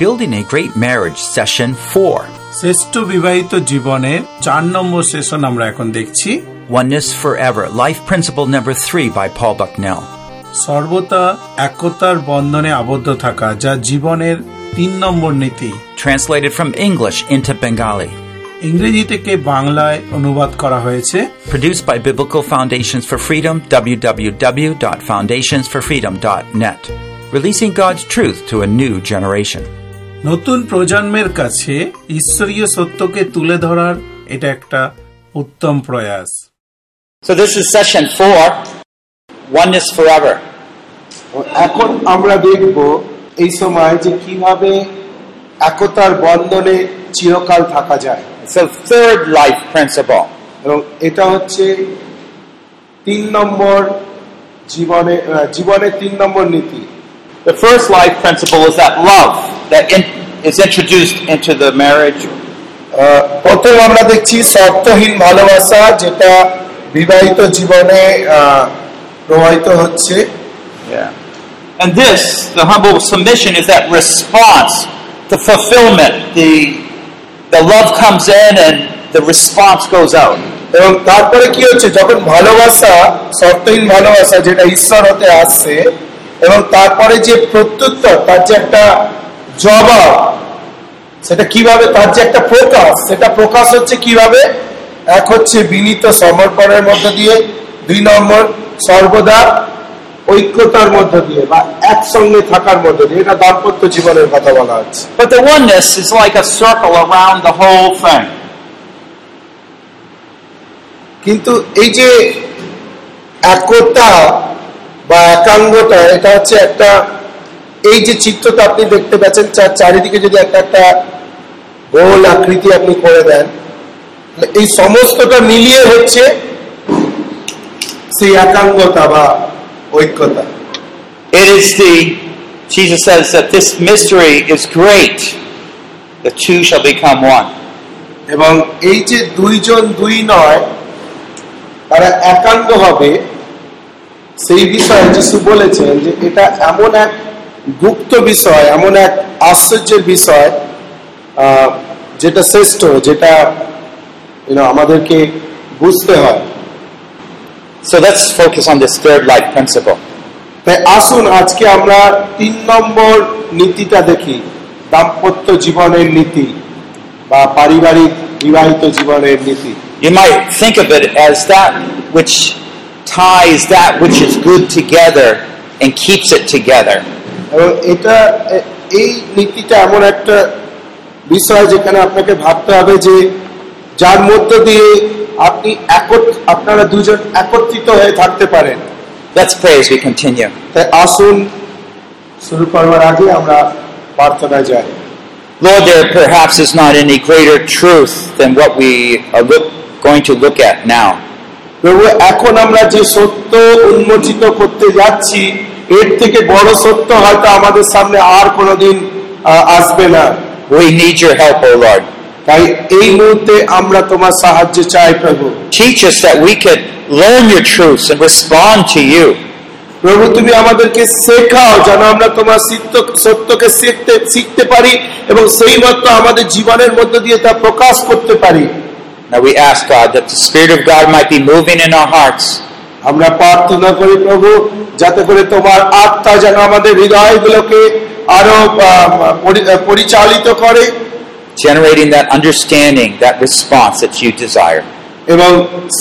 Building a Great Marriage, Session 4 শ্রেষ্ঠ বিবাহিত জীবনের চার নম্বর সেশন আমরা এখন দেখছি Oneness Forever, Life Principle Number 3 by Paul Bucknell. সর্বদা একতার বন্ধনে আবদ্ধ থাকা যা জীবনের তিন নম্বর নীতি Translated from English into Bengali. ইংরেজি থেকে বাংলায় অনুবাদ করা হয়েছে Produced by Biblical Foundations for Freedom, www.foundationsforfreedom.net. Releasing God's truth to a new generation. নতুন প্রজন্মের কাছে ঈশ্বরীয় সত্যকে তুলে ধরার এটা একটা উত্তম প্রয়াস So this is session 4, Oneness Forever. এখন আমরা দেখব এই সময় যে কীভাবে একতার বন্ধনে চিরকাল থাকা যায় the third life principle. এবং এটা হচ্ছে তিন নম্বর জীবনে জীবনের তিন নম্বর নীতি The first life principle is that love that in, is introduced into the marriage. আহ, প্রথম আমরা দেখছি শর্তহীন ভালোবাসা যেটা বিবাহিত জীবনে আহ, প্রবাহিত হচ্ছে Yeah. And this, the humble submission, is that response, the fulfillment. The the love comes in and the response goes out. এবং তারপরে কি হচ্ছে যখন ভালোবাসা শর্তহীন ভালোবাসা যেটা ঈশ্বর হতে আসছে এবং তারপরে যে প্রত্যুত্তর তার যে একটা জবাব সেটা কীভাবে তার যে একটা প্রকাশ সেটা প্রকাশ হচ্ছে কীভাবে এক হচ্ছে বিনীত সমর্পণের মধ্য দিয়ে দুই নম্বর সর্বদা ঐক্যতার মধ্য দিয়ে বা একসঙ্গে থাকার মধ্য দিয়ে এটা দাম্পত্য জীবনের কথা বলা হচ্ছে But the oneness is like a circle around the whole thing. কিন্তু এই যে একতা বা একাঙ্গতা এটা হচ্ছে একটা এই যে চিত্রটা আপনি দেখতে পাচ্ছেন চার চারিদিকে যদি একটা একটা গোল আকৃতি আপনি করে দেন এই সমস্তটা মিলিয়ে হচ্ছে সেই একাঙ্গতা বা ঐক্যতা It is the Jesus says that this mystery is great. The two shall become one. এবং এই যে দুইজন দুই নয় তারা একাঙ্গ হবে সেই বিষয়ে যিশু বলেছেন যে এটা এমন এক গুপ্ত বিষয় এমন এক আশ্চর্যের বিষয় যেটা শ্রেষ্ঠ যেটা আমাদেরকে বুঝতে হয়। So let's focus on this third life principle. তাই আসুন আজকে আমরা তিন নম্বর নীতিটা দেখি। দাম্পত্য জীবনের নীতি বা পারিবারিক বিবাহিত জীবনের নীতি। You might think of it as that which ties that which is good together and keeps it together. এবং এটা এ- এই নীতিটা এমন একটা বিষয় যেখানে আপনাকে ভাবতে হবে যে যার মধ্য দিয়ে আপনি একত- আপনারা দুজন একত্রিত হয়ে থাকতে পারেন Let's pray as we continue. তাই আসুন শুরু করবার আগে আমরা প্রার্থনায় যাই Lord, there perhaps is not any greater truth than what we are look, going to look at now. প্রভু এখন আমরা যে সত্য উন্মোচিত করতে যাচ্ছি এর থেকে বড় সত্য হয়তো আমাদের সামনে আর কোনোদিন আসবে না We need your help, O Lord. তাই এই মুহূর্তে আমরা তোমার সাহায্য চাই প্রভু Teach us that we could learn your truths and respond to you. প্রভু তুমি আমাদেরকে শেখাও যেন আমরা তোমার সত্য- সত্যকে শিখতে শিখতে পারি এবং সেই মতো আমাদের জীবনের মধ্য দিয়ে তা প্রকাশ করতে পারি Now we ask God that the Spirit of God might be moving in our hearts, আমরা প্রার্থনা করি প্রভু যাতে করে তোমার আত্মা যেন আমাদের হৃদয়গুলোকে আরও পরিচালিত করে generating that understanding, that response that you desire. এবং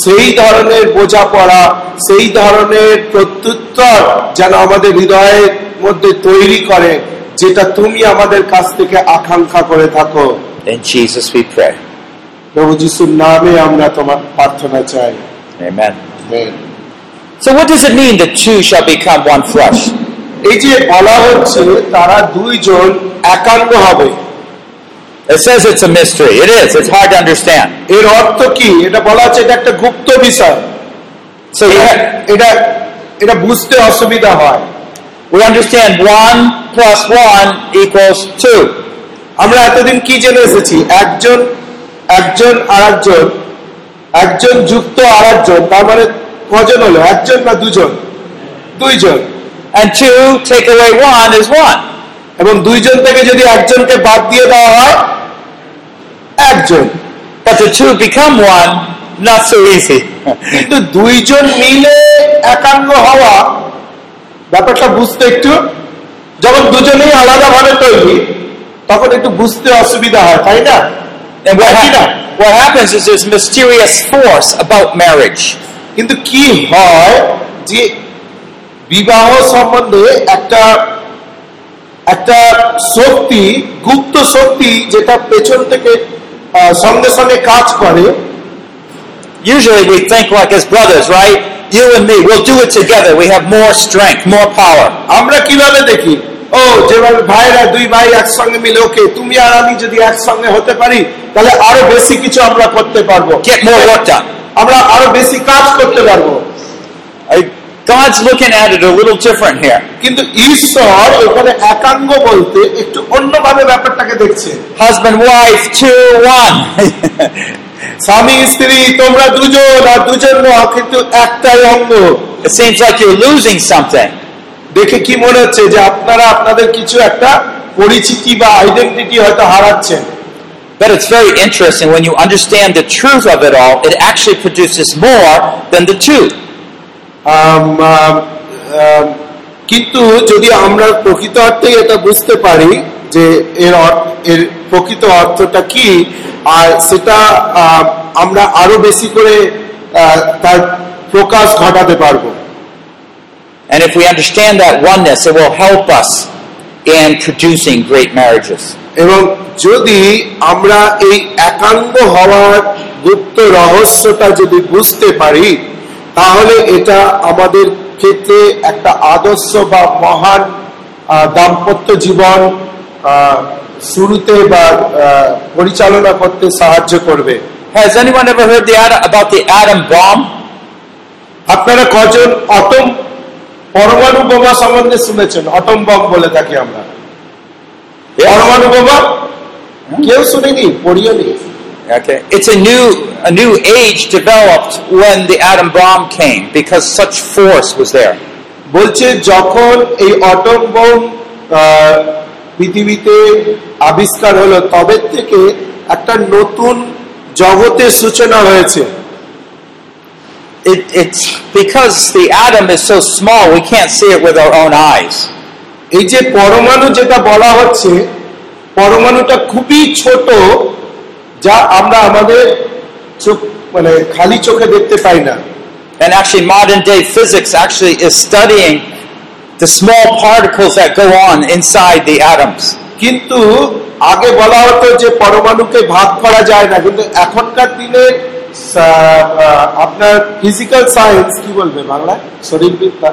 সেই ধরনের বোঝাপড়া সেই ধরনের প্রত্যুত্তর যেন আমাদের হৃদয়ের মধ্যে তৈরি করে যেটা তুমি আমাদের কাছ থেকে আকাঙ্ক্ষা করে থাকো In Jesus we pray. প্রভু যিশুর নামে আমরা তোমার প্রার্থনা চাই Amen. Amen. So what does it mean that two shall become one flesh? এই যে বলা হচ্ছে তারা দুইজন একাঙ্গ হবে It says it's a mystery. It is. It's hard to understand. এর অর্থ কি এটা বলা হচ্ছে এটা একটা গুপ্ত বিষয় So এটা- এটা এটা বুঝতে অসুবিধা হয় we understand one plus one equals two. আমরা এতদিন কি জেনে এসেছি একজন একজন আর একজন একজন যুক্ত আর একজন তার মানে কজন হলো? একজন না দুজন? দুইজন। And two take away one is one. এবং দুইজন থেকে যদি একজনকে বাদ দিয়ে দেওয়া হয় একজন। But the two become one, not so easy. কিন্তু দুইজন মিলে একাঙ্গ হওয়া ব্যাপারটা বুঝতে একটু যখন দুজনেই আলাদা ভাবে তৈরি তখন একটু বুঝতে অসুবিধা হয় তাই না? And what, একই না? hap- what happens is this mysterious force about marriage. কিন্তু কি হয় যে বিবাহ সম্বন্ধে একটা একটা শক্তি গুপ্ত শক্তি যেটা পেছন থেকে আহ, সঙ্গে সঙ্গে কাজ করে Usually we think like as brothers, right? You and me, we'll do it together. We have more strength, more power. আমরা কিভাবে দেখি ও যেভাবে ভাইরা দুই ভাই একসঙ্গে মিলে ওকে তুমি আর আমি যদি একসঙ্গে হতে পারি তাহলে আরও বেশি কিছু আমরা করতে পারব. আমরা আরও বেশি কাজ করতে পারব God's looking at it a little different here. কিন্তু ঈশ্বর এখানে একাঙ্গ বলতে একটু অন্যভাবে ব্যাপারটাকে দেখছে Husband, wife, two, one. স্বামী স্ত্রী তোমরা দুজন আর দুজন কিন্তু একটাই অঙ্গ it seems like you're losing something. দেখে কি মনে হচ্ছে যে আপনারা আপনাদের কিছু একটা পরিচিতি বা আইডেন্টিটি হয়তো হারাচ্ছেন? But it's very interesting when you understand the truth of it all, it actually produces more than the আম, কিন্তু যদি আমরা প্রকৃত অর্থে এটা বুঝতে পারি যে এর এর প্রকৃত অর্থটা কি আর সেটা আমরা আরও বেশি করে তার প্রকাশ ঘটাতে পারব। And if we understand that oneness, it will help us in producing great marriages. এবং যদি আমরা এই একাঙ্গ হওয়ার গুপ্ত রহস্যটা যদি বুঝতে পারি তাহলে এটা আমাদের ক্ষেত্রে একটা আদর্শ বা মহান দাম্পত্য জীবন শুরুতে বা পরিচালনা করতে সাহায্য করবে Has anyone ever heard the, about the atom bomb? আপনারা কজন অটম পরমাণু বোমা সম্বন্ধে শুনেছেন অটম বম বলে থাকি আমরা। পরমাণু বোমা? কেউ শুনেনি পড়িয়েনি Okay. It's a new a new age developed when the atom bomb came because such force was there. বলছে যখন এই অটম বোম পৃথিবীতে আবিষ্কার হলো তবে থেকে একটা নতুন জগতের সূচনা হয়েছে। It, it's because the atom is so small we can't see it with our own eyes. এই যে পরমাণু যেটা বলা হচ্ছে পরমাণুটা খুবই ছোট যা আমরা আমাদের চোখ মানে খালি চোখে দেখতে পাই না And actually modern day physics actually is studying the small particles that go on inside the atoms. কিন্তু আগে বলা হতো যে পরমাণুকে ভাগ করা যায় না কিন্তু এখনকার দিনে আপনার ফিজিক্যাল সায়েন্স কি বলবে বাংলায়? শরীরবিদ্যা।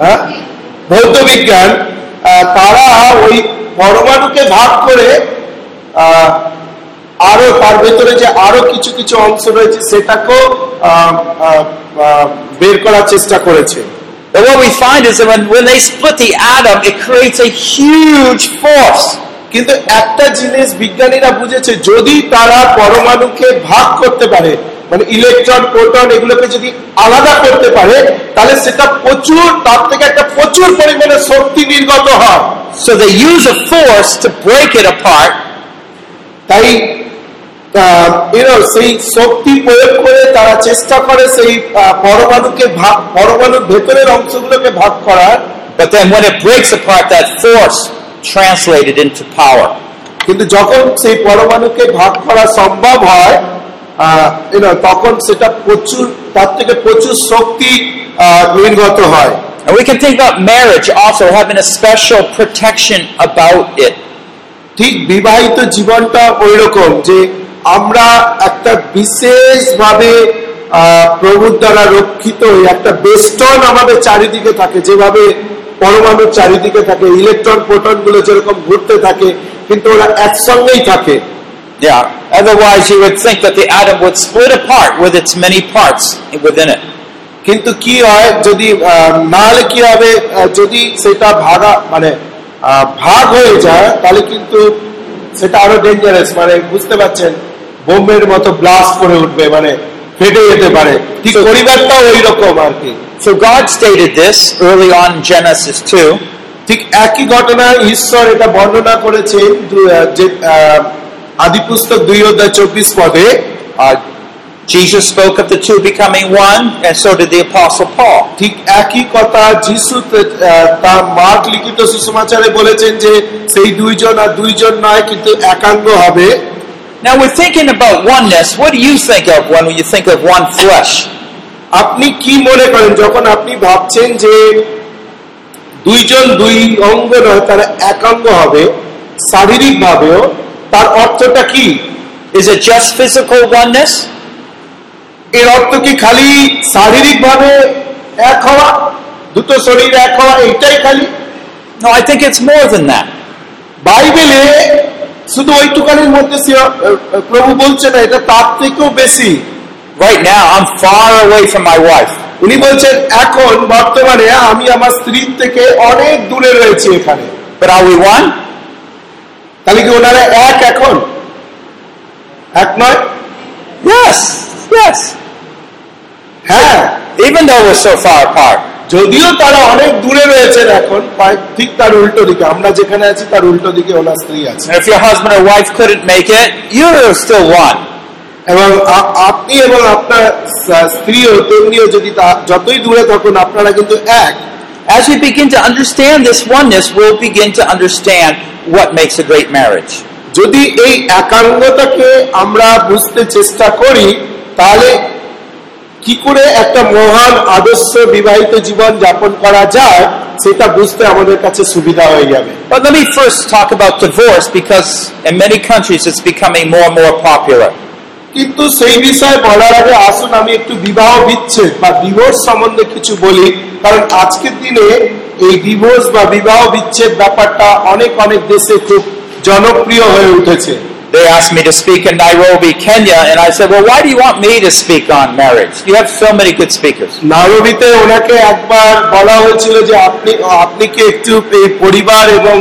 হ্যাঁ? ভৌত বিজ্ঞান তারা ওই পরমাণুকে ভাগ করে আরও তার ভেতরে যে আরও কিছু কিছু অংশ রয়েছে সেটাকেও বের করার চেষ্টা করেছে। But what we find is that when, when they split the atom, it creates a. কিন্তু একটা জিনিস বিজ্ঞানীরা বুঝেছে যদি তারা পরমাণুকে ভাগ করতে পারে মানে ইলেকট্রন প্রোটন এগুলোকে যদি আলাদা করতে পারে তাহলে সেটা প্রচুর তার থেকে একটা প্রচুর পরিমাণে শক্তি নির্গত হয়। So they use a force to break it apart, তাই সেই শক্তি প্রয়োগ করে তারা চেষ্টা করে সেই পরমাণুকে ভাগ পরমাণুর ভেতরের অংশগুলোকে ভাগ করার। But then when it breaks apart, that force translated into power. কিন্তু যখন সেই পরমাণুকে ভাগ করা সম্ভব হয় তখন সেটা প্রচুর তার থেকে প্রচুর শক্তি নির্গত হয় And we can think about marriage also having a special protection about it. ঠিক বিবাহিত জীবনটা ওই রকম যে আমরা একটা বিশেষভাবে আহ, প্রভুর দ্বারা রক্ষিত একটা বেষ্টন আমাদের চারিদিকে থাকে যেভাবে পরমাণুর চারিদিকে থাকে ইলেকট্রন প্রোটনগুলো যেরকম ঘুরতে থাকে কিন্তু ওরা একসঙ্গেই থাকে Yeah. Otherwise, you would think that the atom would split apart with its many parts within it. কিন্তু কি হয় যদি না হলে কি হবে যদি সেটা ভাগা মানে ভাগ হয়ে যায় তাহলে কিন্তু সেটা আরও ডেঞ্জারাস মানে বুঝতে পারছেন বোম্বের মতো ব্লাস্ট করে উঠবে মানে ফেটে যেতে পারে ঠিক পরিবারটাও ওই রকম আর কি So God stated this early on in Genesis 2. ঠিক একই ঘটনা ঈশ্বর এটা বর্ণনা করেছেন দু- আহ, যে আহ, আদি পুস্তক দুই অধ্যায় চব্বিশ পদে Uh, Jesus spoke of the two becoming one, and so did the Apostle Paul. ঠিক একই কথা যিশু তে- আহ, তার মার্ক লিখিত সুসমাচারে বলেছেন যে সেই দুইজন আর দুইজন নয় কিন্তু একাঙ্গ হবে Now we're thinking about oneness. What do you think of when you think of one flesh? আপনি কি মনে করেন যখন আপনি ভাবছেন যে দুইজন দুই অঙ্গ নয় তারা একাঙ্গ হবে শারীরিক ভাবেও তার অর্থটা কি Is it just physical oneness? এর অর্থ কি খালি শারীরিক ভাবে এক হওয়া দুটো শরীর এক হওয়া এটাই খালি No, I think it's more than that. বাইবেলে শুধু ওইটুকানির মধ্যে প্রভু বলছে না এটা তার থেকেও বেশি Right now, I'm far away from my wife. উনি বলছেন এখন বর্তমানে আমি আমার স্ত্রীর থেকে অনেক দূরে রয়েছি এখানে But are we one? তাহলে কি ওনারা এক এখন এক নয় Yes, yes. হ্যাঁ Even though we're so far apart. যদিও তারা অনেক দূরে রয়েছেন এখন ঠিক তার উল্টো দিকে আমরা যেখানে আছি তার উল্টো দিকে ওনার স্ত্রী আছে if your husband or wife couldn't make it, you're still one. এবং আপনি এবং আপনার স- স্ত্রীও তেমনিও যদি যতই দূরে থাকুন আপনারা কিন্তু এক As we begin to understand this oneness, we'll begin to understand what makes a great marriage. যদি এই একাঙ্গতাকে আমরা বুঝতে চেষ্টা করি তাহলে কি করে একটা মহান আদর্শ বিবাহিত জীবন যাপন করা যায় সেটা বুঝতে আমাদের কাছে সুবিধা হয়ে যাবে But let me first talk about divorce because in many countries it's becoming more and more popular. কিন্তু সেই বিষয়ে বলার আগে আসুন আমি একটু বিবাহ বিচ্ছেদ বা ডিভোর্স সম্বন্ধে কিছু বলি কারণ আজকের দিনে এই ডিভোর্স বা বিবাহ বিচ্ছেদ ব্যাপারটা অনেক অনেক দেশে খুব জনপ্রিয় হয়ে উঠেছে They asked me to speak in Nairobi, Kenya, and I said, Well, why do you want me to speak on marriage? You have so many good speakers. নারবিতে ওনাকে একবার বলা হয়েছিল যে আপনি আপনি কি একটু এই পরিবার এবং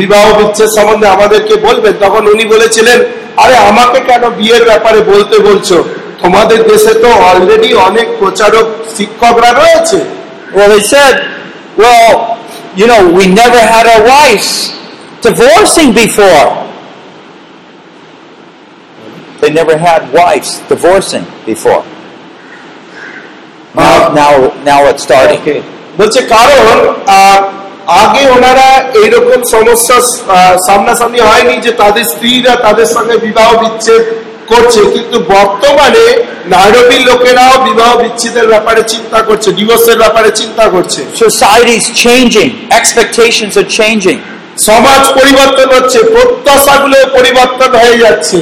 বিবাহ বিচ্ছেদ সম্বন্ধে আমাদেরকে বলবেন তখন উনি বলেছিলেন আরে আমাকে কেন বিয়ের ব্যাপারে বলতে বলছো তোমাদের দেশে তো অলরেডি অনেক প্রচারক শিক্ষকরা রয়েছে Well, they said, Well, you know, we never had our wives divorcing before. They never had wives divorcing before. Now, now, now it's starting. বলছে কারণ আহ, আগে ওনারা এইরকম সমস্যা সামনাসামনি হয়নি যে তাদের স্ত্রীরা তাদের সঙ্গে বিবাহ বিচ্ছেদ করছে কিন্তু বর্তমানে নাইরবির লোকেরাও বিবাহ বিচ্ছেদের ব্যাপারে চিন্তা করছে ডিভোর্সের ব্যাপারে চিন্তা করছে Society's changing Expectations are changing. সমাজ পরিবর্তন হচ্ছে প্রত্যাশাগুলো পরিবর্তন হয়ে যাচ্ছে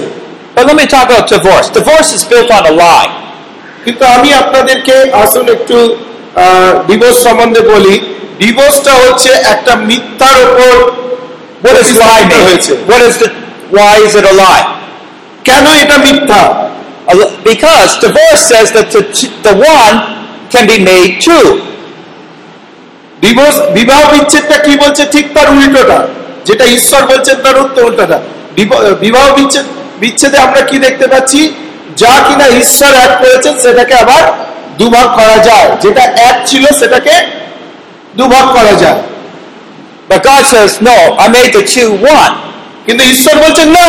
But let me talk about divorce. Divorce is built on a lie. কিন্তু আমি আপনাদেরকে আসুন একটু ডিভোর্স সম্বন্ধে বলি ডিভোর্সটা হচ্ছে একটা মিথ্যার উপর What does lie হয়েছে। What is the why is it a lie? কেন এটা মিথ্যা? Because divorce says that the, the one can be made two. Divorce বিবাহ বিচ্ছেদটা কি বলছে? ঠিক তার উল্টোটা যেটা ঈশ্বর বলছেন তার উল্টোটা। বিব- বিবাহ বিচ্ছেদ বিচ্ছেদে আমরা কি দেখতে পাচ্ছি? যা কিনা ঈশ্বর এক করেছেন সেটাকে আবার দুভাগ করা যায়। যেটা এক ছিল সেটাকে দুভাগ করা যায়। But God says, no, I made the two one. কিন্তু ঈশ্বর বলছেন না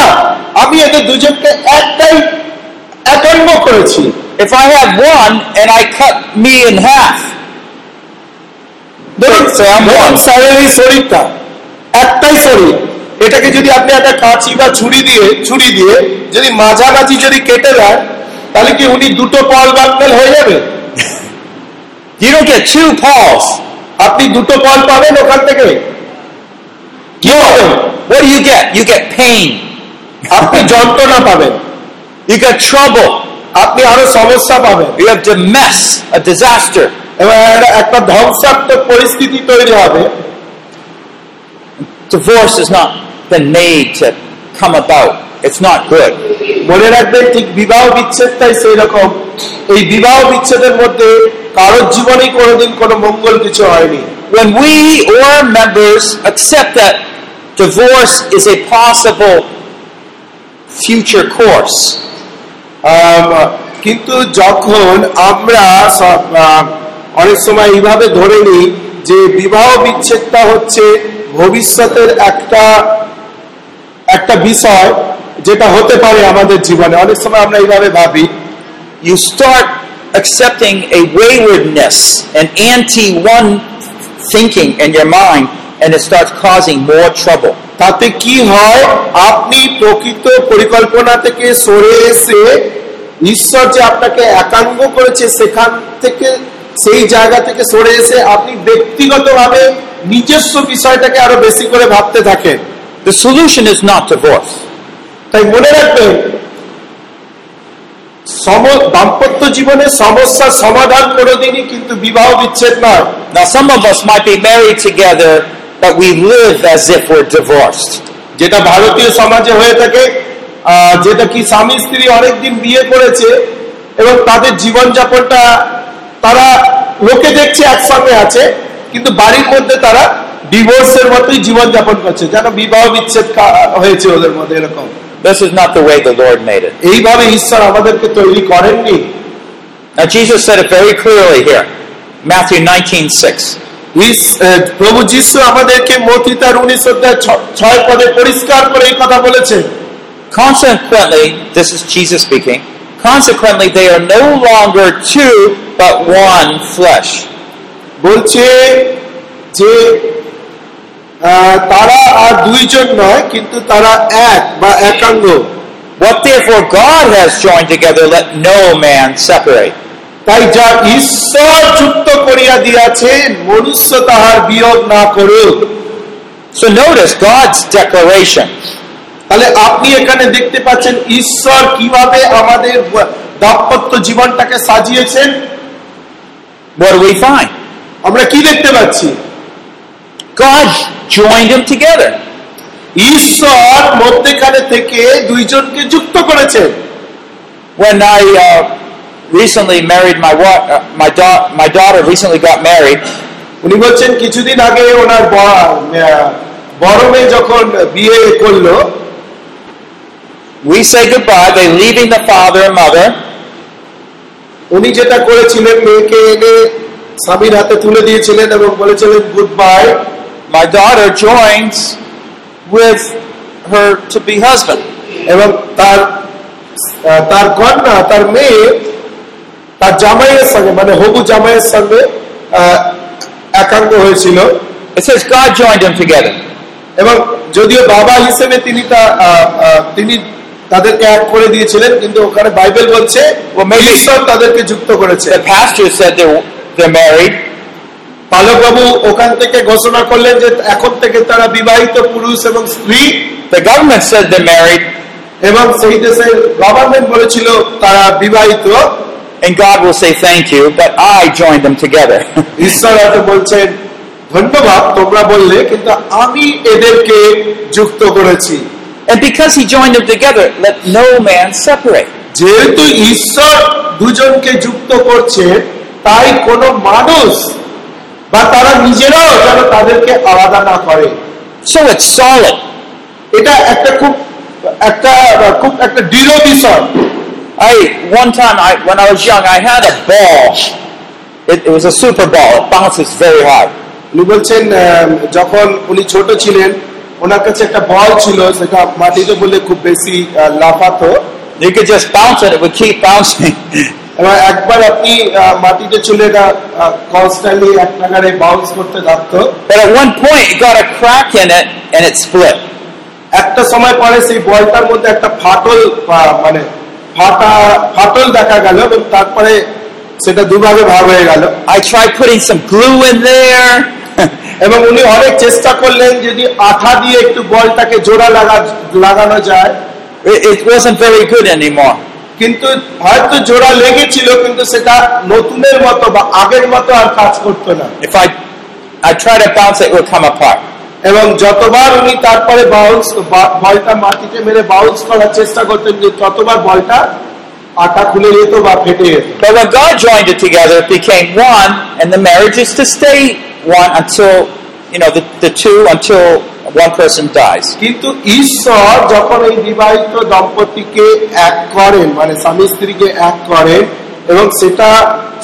আমি এদের দুজনকে একটাই একান্ন করেছি। If I have one and I cut me in half, ধরুন এই শরীরটা। একটাই শরীর। এটাকে যদি আপনি একটা কাঁচি বা ছুরি দিয়ে ছুরি দিয়ে যদি মাঝামাঝি যদি কেটে দেন তাহলে কি উনি দুটো পল বাকল হয়ে যাবে? You don't get two Pauls. আপনি দুটো পল পাবেন ওখান থেকে কি পাবেন What do you get? You get pain. আপনি যন্ত্রণা পাবেন You get trouble. আপনি আরো সমস্যা পাবেন You have the mess, a disaster. এবং একটা- একটা ধ্বংসাত্মক পরিস্থিতি তৈরি হবে Divorce has not been made to come about. It's not good. মনে রাখবেন ঠিক বিবাহ বিচ্ছেদটাই সেই রকম এই বিবাহ বিচ্ছেদের মধ্যে কারোর জীবনেই কোনোদিন কোনো মঙ্গল কিছু হয়নি When we or members accept that divorce is a possible future course, আম, কিন্তু যখন আমরা অনেক সময় এইভাবে ধরে নিই যে বিবাহ বিচ্ছেদটা হচ্ছে ভবিষ্যতের একটা একটা বিষয় যেটা হতে পারে আমাদের জীবনে অনেক সময় আমরা এইভাবে ভাবি You start accepting a waywardness, an anti one thinking in your mind, and it starts causing more trouble. তাতে কি হয় আপনি প্রকৃত পরিকল্পনা থেকে সরে এসে ঈশ্বর যে আপনাকে একাঙ্গ করেছে সেখান থেকে সেই জায়গা থেকে সরে এসে আপনি ব্যক্তিগতভাবে নিজস্ব বিষয়টাকে আরও বেশি করে ভাবতে থাকেন The solution is not divorce. তাই মনে রাখবেন দাম্পত্য জীবনের সমস্যার সমাধান কোনোদিনই কিন্তু বিবাহ বিচ্ছেদ নয়। Now, some of us might be married together, but we live as if we're divorced. যেটা ভারতীয় সমাজে হয়ে থাকে যেটা কি স্বামী স্ত্রী অনেকদিন বিয়ে করেছে এবং তাদের জীবনযাপনটা তারা লোকে দেখছে একসঙ্গে আছে কিন্তু বাড়ির মধ্যে তারা ডিভোর্সের মতোই জীবনযাপন করছে। যেন বিবাহ বিচ্ছেদ হয়েছে ওদের মধ্যে এরকম। This is not the way the Lord made it. এইভাবে ঈশ্বর আমাদেরকে তৈরি করেননি Now, Jesus said it very clearly here Matthew 19 6. ইস- আহ, প্রভু যিশু আমাদেরকে মতি তার উনিশ অধ্যায় ছ- ছয় পদে পরিষ্কার করে এই কথা বলেছেন Consequently, this is Jesus speaking, consequently, they are no longer two, but one flesh. বলছে যে আহ, তারা আর দুইজন নয় কিন্তু তারা এক বা একাঙ্গ What therefore God has joined together, let no man separate. তাই যা ঈশ্বর যুক্ত করিয়া দিয়াছেন মনুষ্য তাহার বিয়োগ না করুক So notice God's declaration. তাহলে আপনি এখানে দেখতে পাচ্ছেন ঈশ্বর কীভাবে আমাদের দাম্পত্য জীবনটাকে সাজিয়েছেন What do we find? আমরা কি দেখতে পাচ্ছি God joined them together. ঈশ্বর মধ্যেখানে থেকে দুইজনকে যুক্ত করেছেন When I uh, recently married my wa- uh, my, da- my daughter recently got married, উনি বলছেন কিছুদিন আগে ওনার বড় মেয়ে যখন বিয়ে করল we say goodbye. They leaving the father and mother, উনি যেটা করেছিলেন মেয়েকে এনে স্বামীর হাতে তুলে দিয়েছিলেন এবং বলেছিলেন good bye my daughter joins with her to be husband. এবং তার তার কন্যা তার মেয়ে তার জামাইয়ের সঙ্গে মানে হবু জামাইয়ের সঙ্গে একাঙ্গ হয়েছিল It says God joined them together. এবং যদিও বাবা হিসেবে তিনি তা তিনি তাদেরকে এক করে দিয়েছিলেন কিন্তু ওখানে বাইবেল বলছে maybe- ঈশ্বর তাদেরকে যুক্ত করেছে The pastor said they're, they're married. পালকবাবু ওখান থেকে ঘোষণা করলেন যে এখন থেকে তারা বিবাহিত পুরুষ এবং স্ত্রী The government said they're married. এবং সেই দেশের গভর্নমেন্ট বলেছিল তারা বিবাহিত And God will say thank you, but I joined them together. ঈশ্বর হয়তো বলছেন ধন্যবাদ তোমরা বললে কিন্তু আমি এদেরকে যুক্ত করেছি and because He joined them together, let no man separate. যেহেতু ঈশ্বর দুজনকে যুক্ত করছে তাই কোনো মানুষ বা তারা নিজেরাও যেন তাদেরকে আলাদা না করে So it's solid. এটা একটা খুব একটা খুব একটা দৃঢ় বিষয় I one time I when I was young I had a ball. It, it was a super ball. It bounces very high. উনি বলছেন যখন উনি ছোট ছিলেন ওনার কাছে একটা বল ছিল সেটা মাটিতে বলে খুব বেশি লাফাতো You could just bounce it; it would keep bouncing. এবার একবার আপনি মাটিতে চলে এটা কনস্ট্যান্টলি এক নাগারে বাউন্স করতে থাকতো but at one point, it got a crack in it and it split. একটা সময় পরে সেই বলটার মধ্যে একটা ফাটল মানে ফাটা ফাটল দেখা গেল এবং তারপরে সেটা দুভাগে ভাগ হয়ে গেল I tried putting some glue in there. এবং উনি অনেক চেষ্টা করলেন যদি আঠা দিয়ে একটু বলটাকে জোড়া লাগা লাগানো যায় it wasn't very good anymore. কিন্তু হয়তো জোড়া লেগেছিল কিন্তু সেটা নতুনের মতো বা আগের মতো আর কাজ করতো না। এবং যতবার উনি তারপরে বাউন্স বলটা মাটিতে মেরে বাউন্স করার চেষ্টা করতেন যে ততবার বলটা আটা খুলে যেত বা ফেটে যেত। তবে God joint one and the marriage is to stay one you know the, the two until one person dies. কিন্তু ঈশ্বর যখন এই বিবাহিত দম্পতিকে এক করেন মানে স্বামী স্ত্রীকে এক করেন এবং সেটা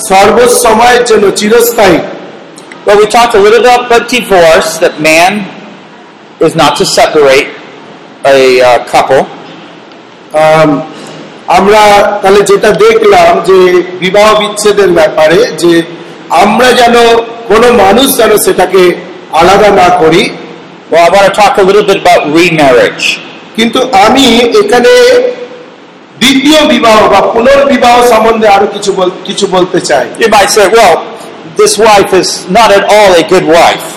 সর্বসময়ের জন্য চিরস্থায়ী Well, we talked a little bit about divorce, that man is not to separate a uh, couple. আম, আমরা তাহলে যেটা দেখলাম যে বিবাহ বিচ্ছেদের ব্যাপারে যে আমরা যেন কোনো মানুষ যেন সেটাকে আলাদা না করি। কিন্তু আমি এখানে দ্বিতীয় বিবাহ বা পুনর্বিবাহ সম্বন্ধে আরও কিছু কিছু বলতে চাই। This wife is not at all a good wife.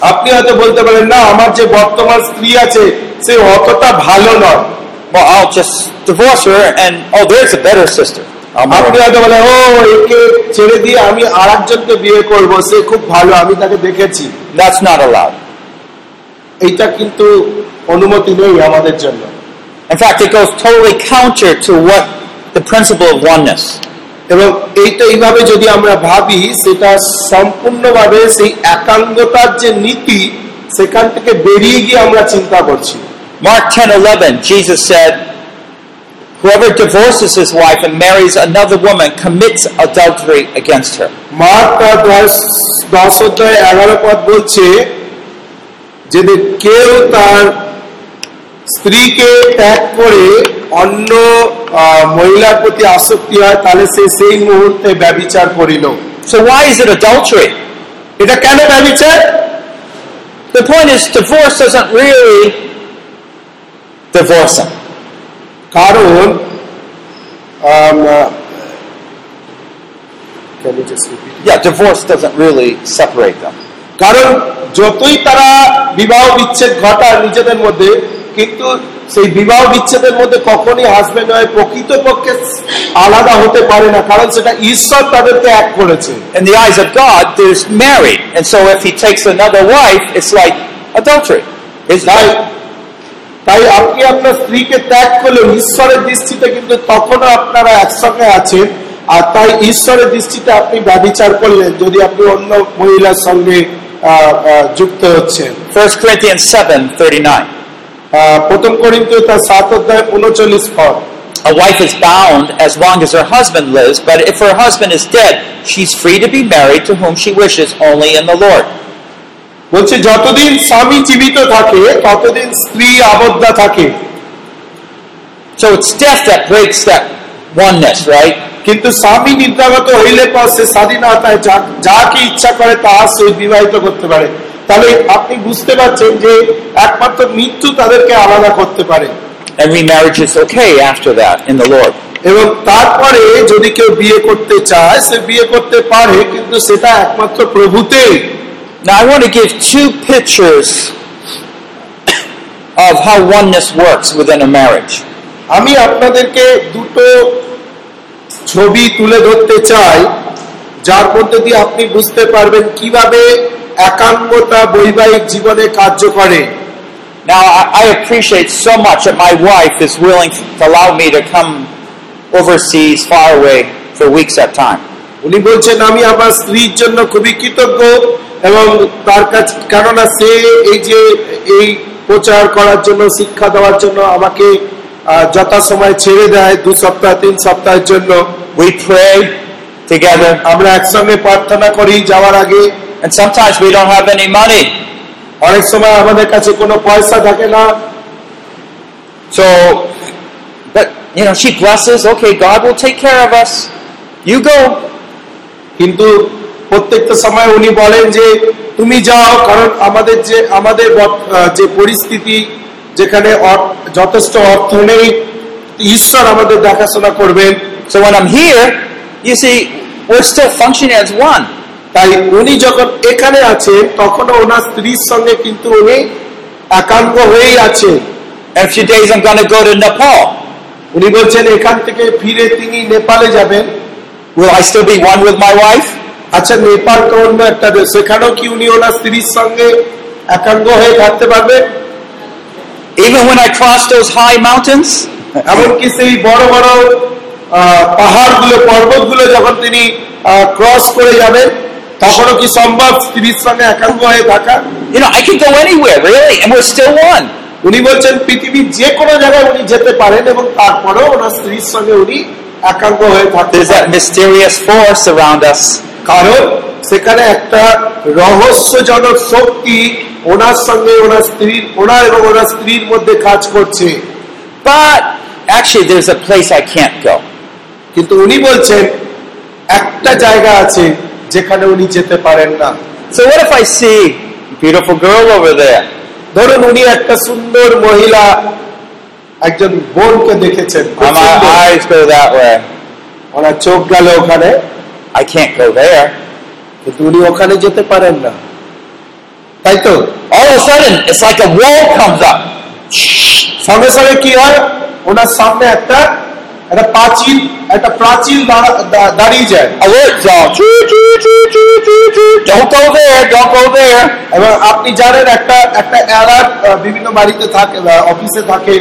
আপনি হয়তো বলতে পারেন না আমার যে বর্তমান স্ত্রী আছে সে অতটা ভালো নয়। But I'll just divorce her and oh there's a better sister. আপনি হয়তো বলেন ও একে ছেড়ে দিয়ে আমি আর একজনকে বিয়ে করব সে খুব ভালো আমি তাকে দেখেছি That's not allowed. এইটা কিন্তু অনুমতি নেই আমাদের জন্য In fact, it goes totally counter to what the principle of oneness. এবং এইটা এইভাবে যদি আমরা ভাবি সেটা সম্পূর্ণভাবে সেই একাঙ্গতার যে নীতি সেখান থেকে বেরিয়ে গিয়ে আমরা চিন্তা করছি Mark 10 11, Jesus said, Whoever divorces his wife and marries another woman commits adultery against her. Mark তার দশ দশ অধ্যায় এগারো পদ বলছে যে কেউ তার স্ত্রীকে ত্যাগ করে অন্য আহ, মহিলার প্রতি আসক্তি হয় তাহলে সে সেই মুহূর্তে ব্যবিচার করিল So, why is it adultery? এটা কেন ব্যবিচার The point is, divorce doesn't really divorce him. কারণ um, uh, কারণ যতই তারা বিবাহ বিচ্ছেদ ঘটায় নিজেদের মধ্যে কিন্তু সেই বিবাহ বিচ্ছেদের মধ্যে কখনই হাজবেন্ড ওয়াইফ প্রকৃত আলাদা হতে পারে না কারণ সেটা ঈশ্বর তাদেরকে এক করেছে in eyes of God there is married and so wife it's like adultery is তাই আপনি আপনার স্ত্রীকে ত্যাগ করলেন ঈশ্বরের দৃষ্টিতে কিন্তু তখনও আপনারা একসঙ্গে আছেন আর তাই ঈশ্বরের দৃষ্টিতে আপনি ব্যবিচার করলেন যদি আপনি অন্য মহিলার সঙ্গে আহ, আহ, যুক্ত হচ্ছেন 1 Corinthians 7 39. আহ, প্রথম করিন্তু তার সাত অধ্যায় উনচল্লিশ পদ A wife is bound as long as her husband lives, but if her husband is dead, she's free to be married to whom she wishes only in the Lord. বলছে যতদিন স্বামী জীবিত থাকে ততদিন স্ত্রী আবদ্ধা থাকে So it's death that breaks that oneness, right? কিন্তু স্বামী নিদ্রাগত হইলে পর সে স্বাধীনতায় যা- যাকে ইচ্ছা করে তাহার সহিত বিবাহিত করতে পারে তাহলে আপনি বুঝতে পারছেন যে একমাত্র মৃত্যু তাদেরকে আলাদা করতে পারে And remarriage is okay after that in the Lord. এবং তারপরে যদি কেউ বিয়ে করতে চায় সে বিয়ে করতে পারে কিন্তু সেটা একমাত্র প্রভুতেই Now I want to give two pictures of how oneness works within a marriage. আমি আপনাদেরকে দুটো ছবি তুলে ধরতে চাই যার মধ্যে দিয়ে আপনি বুঝতে পারবেন কিভাবে একাঙ্গতা বৈবাহিক জীবনে কার্য করে Now I, I appreciate so much that my wife is willing to allow me to come overseas far away for weeks at a time. উনি বলছেন আমি আমার স্ত্রীর জন্য খুবই কৃতজ্ঞ এবং তার কাছে কেননা সে এই যে এই প্রচার করার জন্য শিক্ষা দেওয়ার জন্য আমাকে যথাসময় ছেড়ে দেয় দু সপ্তাহ তিন সপ্তাহের জন্য We pray together, আমরা একসঙ্গে প্রার্থনা করি যাওয়ার আগে and sometimes we don't have any money. অনেক সময় আমাদের কাছে কোনো পয়সা থাকে না So, but you know, she blesses. Okay, God will take care of us. You go. কিন্তু প্রত্যেকটা সময় উনি বলেন যে তুমি যাও কারণ আমাদের যে আমাদের যে পরিস্থিতি যেখানে যথেষ্ট অর্থ নেই ঈশ্বর আমাদের দেখাশোনা করবেন So when I'm here, you see, we're still. তাই উনি যখন এখানে আছেন তখনও ওনার স্ত্রীর সঙ্গে কিন্তু উনি একান্ত হয়েই আছে a few days, I'm going to. উনি বলছেন এখান থেকে ফিরে তিনি নেপালে যাবেন Will I still be one with my wife? আচ্ছা নেপাল তো অন্য একটা দেশ সেখানেও কি উনি ওনার স্ত্রীর সঙ্গে একাঙ্গ হয়ে থাকতে পারবেন Even when I cross those high mountains? এমনকি সেই বড় বড় পাহাড়গুলো পর্বতগুলো যখন তিনি ক্রস করে যাবেন তখনও কি সম্ভব স্ত্রীর সঙ্গে একাঙ্গ হয়ে থাকা You know, I can go anywhere, really, and we're still one. উনি বলছেন পৃথিবীর যে কোনো জায়গায় উনি যেতে পারেন এবং তারপরেও ওনার স্ত্রীর সঙ্গে উনি একাঙ্গ হয়ে থাকতে There's that mysterious force around us. কারণ সেখানে একটা রহস্যজনক শক্তি ওনার সঙ্গে ওনার স্ত্রীর ওনার এবং ওনার স্ত্রীর মধ্যে কাজ করছে But actually, there's a place I can't go. কিন্তু উনি বলছেন একটা জায়গা আছে যেখানে উনি যেতে পারেন না So what if I see beautiful girl over there? ধরুন উনি একটা সুন্দর মহিলা একজন বোনকে দেখেছেন সুন্দর। eyes go that way. ওনার চোখ গেল ওখানে I can't go there. কিন্তু উনি ওখানে যেতে পারেন না তাই তো All of a sudden, it's like a wall comes up. সঙ্গে সঙ্গে কি হয় ওনার সামনে একটা একটা প্রাচীর একটা প্রাচীর দাঁড়িয়ে যায় এবং আপনি জানেন একটা একটা অ্যালার্ট বিভিন্ন বাড়িতে থাকে অফিসে থাকে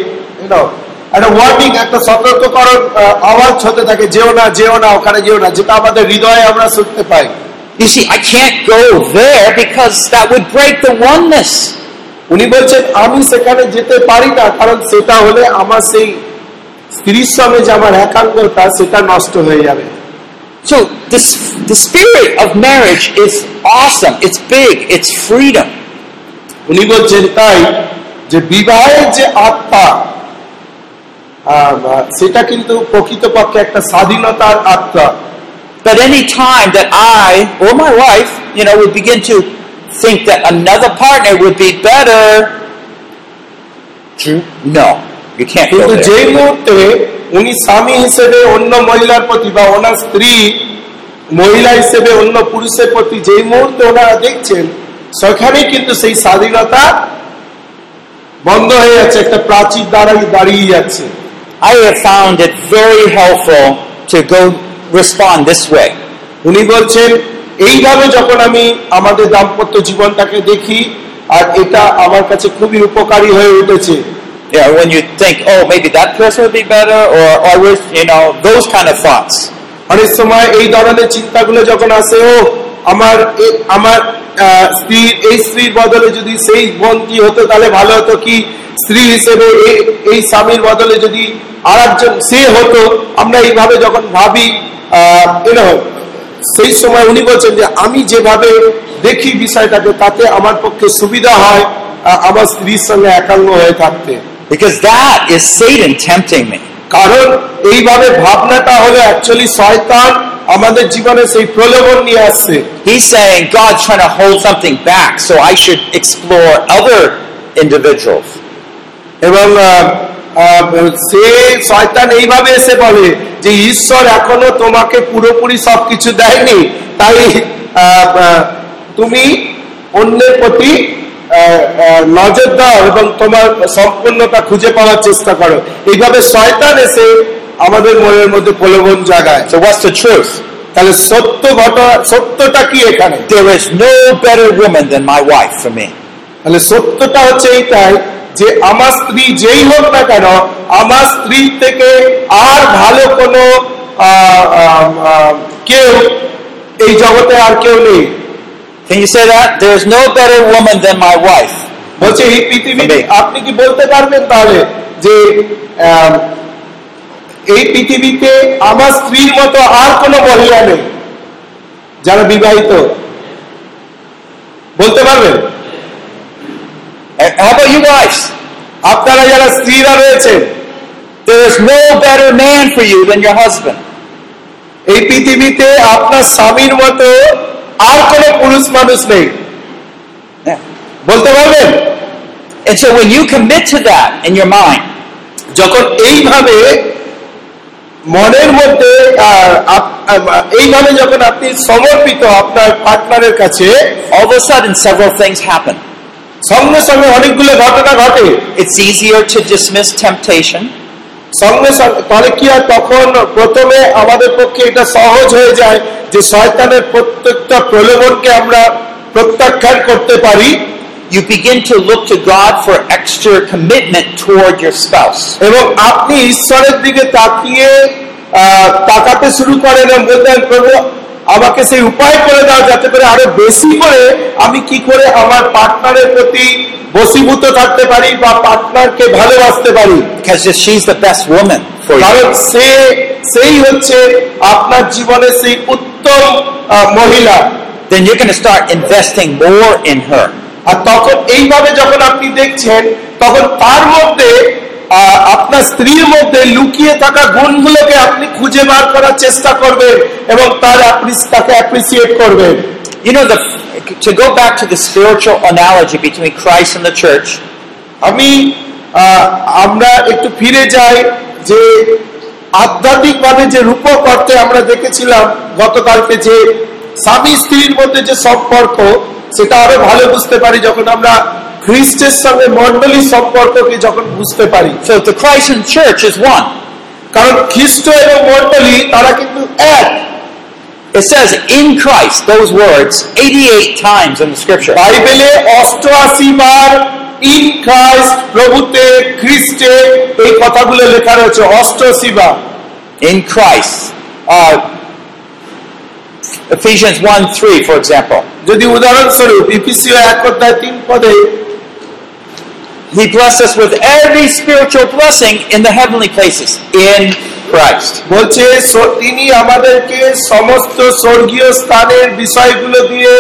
একটা ওয়ার্নিং একটা সতর্ককরণ আওয়াজ হতে থাকে যেও না যেও না ওখানে যেও না যেটা আমাদের হৃদয়ে আমরা শুনতে পাই You see, I can't go there because that would break the oneness. উনি বলছেন আমি সেখানে যেতে পারি না কারণ সেটা হলে আমার সেই স্ত্রীর সঙ্গে যে আমার একাঙ্গতা সেটা নষ্ট হয়ে যাবে So this, the spirit of marriage is awesome. It's big. It's freedom. উনি বলছেন তাই যে বিবাহের যে আত্মা সেটা কিন্তু প্রকৃতপক্ষে একটা স্বাধীনতার আত্মা। But any time that I or my wife, you know, would begin to think that another partner would be better, no, you can't go there. যেই মুহূর্তে উনি স্বামী হিসেবে অন্য মহিলার প্রতি বা ওনার স্ত্রী মহিলা হিসেবে অন্য পুরুষের প্রতি যেই মুহূর্তে ওনারা দেখছেন সেখানেই কিন্তু সেই স্বাধীনতা বন্ধ হয়ে যাচ্ছে একটা প্রাচীর দাঁড়াই দাঁড়িয়ে যাচ্ছে। I have found it very helpful to go respond this way. উনি বলছেন এইভাবে যখন আমি আমাদের দাম্পত্য জীবনটাকে দেখি আর এটা আমার কাছে খুবই উপকারী হয়ে উঠেছে know, when you think, oh, maybe that person would be better, or wish, you know, those kind of thoughts. অনেক সময় এই ধরনের চিন্তাগুলো যখন আসে ও আমার আমার স্ত্রীর এই স্ত্রীর বদলে যদি সেই বোনটি হতো তাহলে ভালো হতো কি স্ত্রী হিসেবে এই স্বামীর বদলে যদি আর একজন সে হতো আমরা এইভাবে যখন ভাবি you সেই সময় উনি বলছেন যে আমি যেভাবে দেখি বিষয়টাকে তাতে আমার পক্ষে সুবিধা হয় আমার স্ত্রীর সঙ্গে একাঙ্গ হয়ে থাকতে Because that is Satan tempting me. কারণ এইভাবে ভাবনাটা হলো অ্যাকচুয়ালি শয়তান আমাদের জীবনে সেই প্রলোভন নিয়ে আসছে। He's saying God's trying to hold something back, so I should explore other individuals. এবং সে শয়তান এইভাবে এসে বলে যে ঈশ্বর এখনও তোমাকে পুরোপুরি সবকিছু দেয়নি। তাই তুমি অন্যের প্রতি নজর দাও এবং তোমার সম্পূর্ণতা খুঁজে পাওয়ার চেষ্টা করো। এইভাবে শয়তান এসে আমাদের মনের মধ্যে প্রলোভন জাগায় So what's the truth? তাহলে সত্য ঘটনা সত্যটা কি এখানে There is no better woman than my wife for me. তাহলে সত্যটা হচ্ছে এইটাই যে আমার স্ত্রী যেই হোক না কেন আমার স্ত্রী থেকে আর ভালো কোনো কেউ এই জগতে আর কেউ নেই Can you say that? There is no better woman than my wife. বলছে এই পৃথিবীতে আপনি কি বলতে পারবেন তাহলে যে এই পৃথিবীতে আমার স্ত্রীর মতো আর কোন মহিলা নেই যারা বিবাহিত। বলতে পারবেন? আপনারা যারা স্ত্রীরা রয়েছে এই পৃথিবীতে আপনার স্বামীর মতো আর কোন পুরুষ মানুষ নেই। হ্যাঁ, বলতে পারবেন? And so when you commit to that in your মনের মধ্যে এইভাবে যখন আপনি সমর্পিত আপনার পার্টনারের কাছে all of a sudden several things happen. সঙ্গে সঙ্গে অনেকগুলো ঘটনা ঘটে It's easier to dismiss temptation. সঙ্গে সঙ্গে তাহলে কি হয় তখন প্রথমে আমাদের পক্ষে এটা সহজ হয়ে যায় যে শয়তানের প্রত্যেকটা প্রলোভনকে আমরা প্রত্যাখ্যান করতে পারি You begin to look to God for extra commitment toward your spouse. এবং আপনি ঈশ্বরের দিকে তাকিয়ে আহ, তাকাতে শুরু করেন এবং বলতেন প্রভু আমাকে সেই উপায় করে দাও যাতে করে আরও বেশি করে আমি কি করে আমার পার্টনারের প্রতি বসীভূত থাকতে পারি বা পার্টনারকে ভালোবাসতে পারি Because she's the best woman for you. কারণ সে সেই হচ্ছে আপনার জীবনে সেই উত্তম আহ, মহিলা then you're going to start investing more in her. আর তখন এইভাবে যখন আপনি দেখছেন তখন তার মধ্যে আপনার স্ত্রীর মধ্যে লুকিয়ে থাকা গুণগুলোকে আপনি খুঁজে বার করার চেষ্টা করবেন এবং তার আপনি- তাকে অ্যাপ্রিসিয়েট করবেন। You know, the, to go back to the spiritual analogy between Christ and the church, আমি আহ, আমরা একটু ফিরে যাই যে আধ্যাত্মিকভাবে যে রূপক অর্থে আমরা দেখেছিলাম গতকালকে যে স্বামী স্ত্রীর মধ্যে যে সম্পর্ক সেটা আরও ভালো বুঝতে পারি যখন আমরা খ্রিস্টের সঙ্গে মন্ডলীর সম্পর্ককে যখন বুঝতে পারি. কারণ খ্রিস্ট এবং মন্ডলী তারা কিন্তু এক It says in Christ, those words, 88 times in the scripture. বাইবেলে অষ্টআশি বার ইন ক্রাইস্ট প্রভুতে খ্রিস্টে এই কথাগুলো লেখা রয়েছে অষ্টআশি বার In Christ. Uh, Ephesians 1 3, for example. যদি উদাহরণস্বরূপ ইপিসিও এক অধ্যায় তিন পদে He blessed us with every spiritual blessing in the heavenly places in Christ. বলছে তিনি আমাদেরকে সমস্ত স্বর্গীয় স্থানের বিষয়গুলো দিয়ে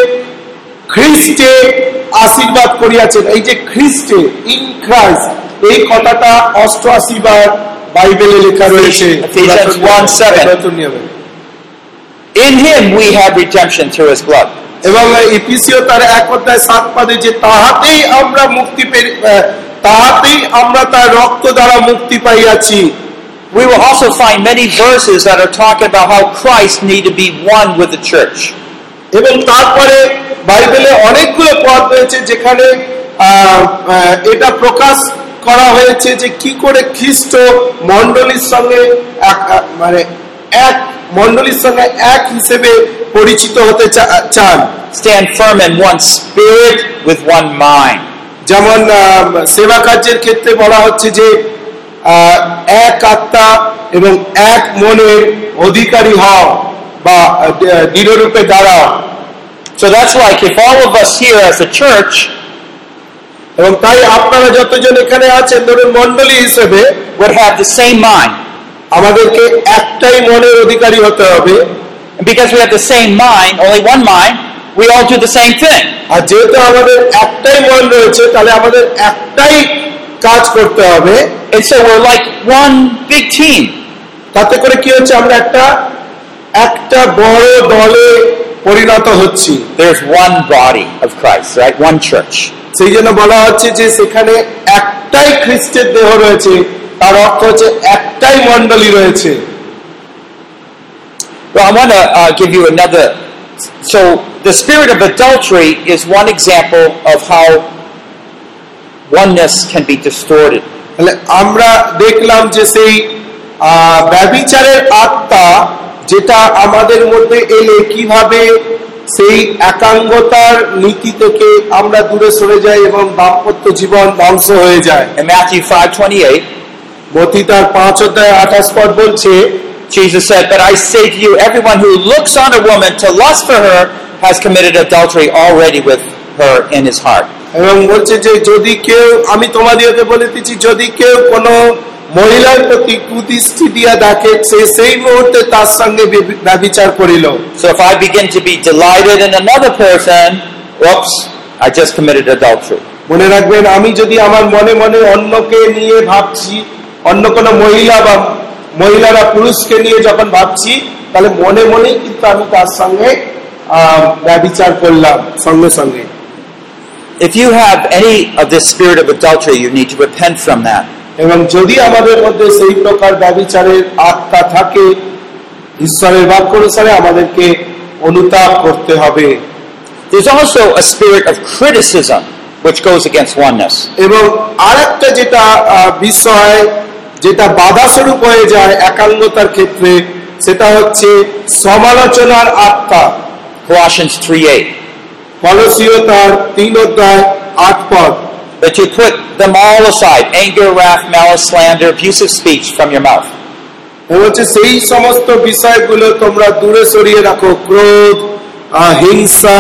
খ্রিস্টে আশীর্বাদ করিয়াছেন এই যে খ্রিস্টে ইন ক্রাইস্ট এই কথাটা অষ্টআশি বার বাইবেলে লেখা রয়েছে Ephesians 1:7 In him we have redemption through his blood. এবং ইপিসিও তার এক অধ্যায় সাত পদে যে তাহাতেই আমরা মুক্তি তাহাতেই আমরা তার রক্ত দ্বারা মুক্তি পাইয়াছি We will also find many verses that are talking about how Christ need to be one with the church. এবং তারপরে বাইবেলে অনেকগুলো পদ রয়েছে যেখানে এটা প্রকাশ করা হয়েছে যে কি করে খ্রিস্ট মন্ডলীর সঙ্গে এক মানে এক মন্ডলীর সঙ্গে এক হিসেবে পরিচিত হতে চা- চান Stand firm in one spirit with one mind. যেমন আহ, সেবা কার্যের ক্ষেত্রে বলা হচ্ছে যে আহ, এক আত্মা এবং এক মনের অধিকারী হও বা আহ, দৃঢ়রূপে দাঁড়াও So that's like if all of us here as a church এবং তাই আপনারা যতজন এখানে আছেন ধরুন মন্ডলী হিসেবে would have the same mind. আমাদেরকে একটাই মনের অধিকারী হতে হবে। Because we have the same mind only one mind we all do the same thing. আর যেহেতু আমাদের একটাই মন রয়েছে তাহলে আমাদের একটাই কাজ করতে হবে। It's so like one big team. তাতে করে কি হচ্ছে আমরা একটা একটা বড় দলে পরিণত হচ্ছি। There's one body of christ right? One church. সেই জন্য বলা হচ্ছে যে সেখানে একটাই খ্রিস্টের দেহ রয়েছে। তার অর্থ হচ্ছে একটাই মন্ডলী রয়েছে Well, I want to uh, give you another. So, the spirit of adultery is one example of how oneness can be distorted. আমরা দেখলাম যে সেই আহ, ব্যভিচারের আত্মা যেটা আমাদের মধ্যে এলে কীভাবে সেই একাঙ্গতার নীতি থেকে আমরা দূরে সরে যাই এবং দাম্পত্য জীবন ধ্বংস হয়ে যায় Matthew 5:28, মতি তার পাঁচ অধ্যায় আঠাশ পদ বলছে Jesus said, "But I say to you, everyone who looks on a woman to lust for her has committed adultery already with her in his heart." এবং বলছে যে যদি কেউ আমি তোমাদেরকে বলে দিচ্ছি যদি কেউ কোনো মহিলার প্রতি কুদৃষ্টি দিয়া দেখে সে সেই মুহূর্তে তার সঙ্গে ব্যভি- ব্যভিচার করিল So if I begin to be delighted in another person, whoops, I just committed adultery. মনে রাখবেন আমি যদি আমার মনে মনে অন্যকে নিয়ে ভাবছি অন্য কোনো মহিলা বা মহিলারা পুরুষকে নিয়ে যখন ভাবছি তাহলে মনে মনেই কিন্তু আমি তার সঙ্গে আহ, ব্যভিচার করলাম সঙ্গে সঙ্গে If you have any of this spirit of adultery, you need to repent from that. এবং যদি আমাদের মধ্যে সেই প্রকার ব্যভিচারের আত্মা থাকে ঈশ্বরের বাক্য অনুসারে আমাদেরকে অনুতাপ করতে হবে There's also a spirit of criticism which goes against oneness. এবং আরেকটা যেটা বিষয় যেটা বাধা স্বরূপ হয়ে যায় একাঙ্গতার ক্ষেত্রে সেটা হচ্ছে সমালোচনার আত্মা Colossians 3:8. কলসীয় তার তিন অধ্যায় আট পদ That you put them all aside anger, wrath, malice, slander, abusive speech from your mouth. হচ্ছে সেই সমস্ত বিষয়গুলো তোমরা দূরে সরিয়ে রাখো ক্রোধ হিংসা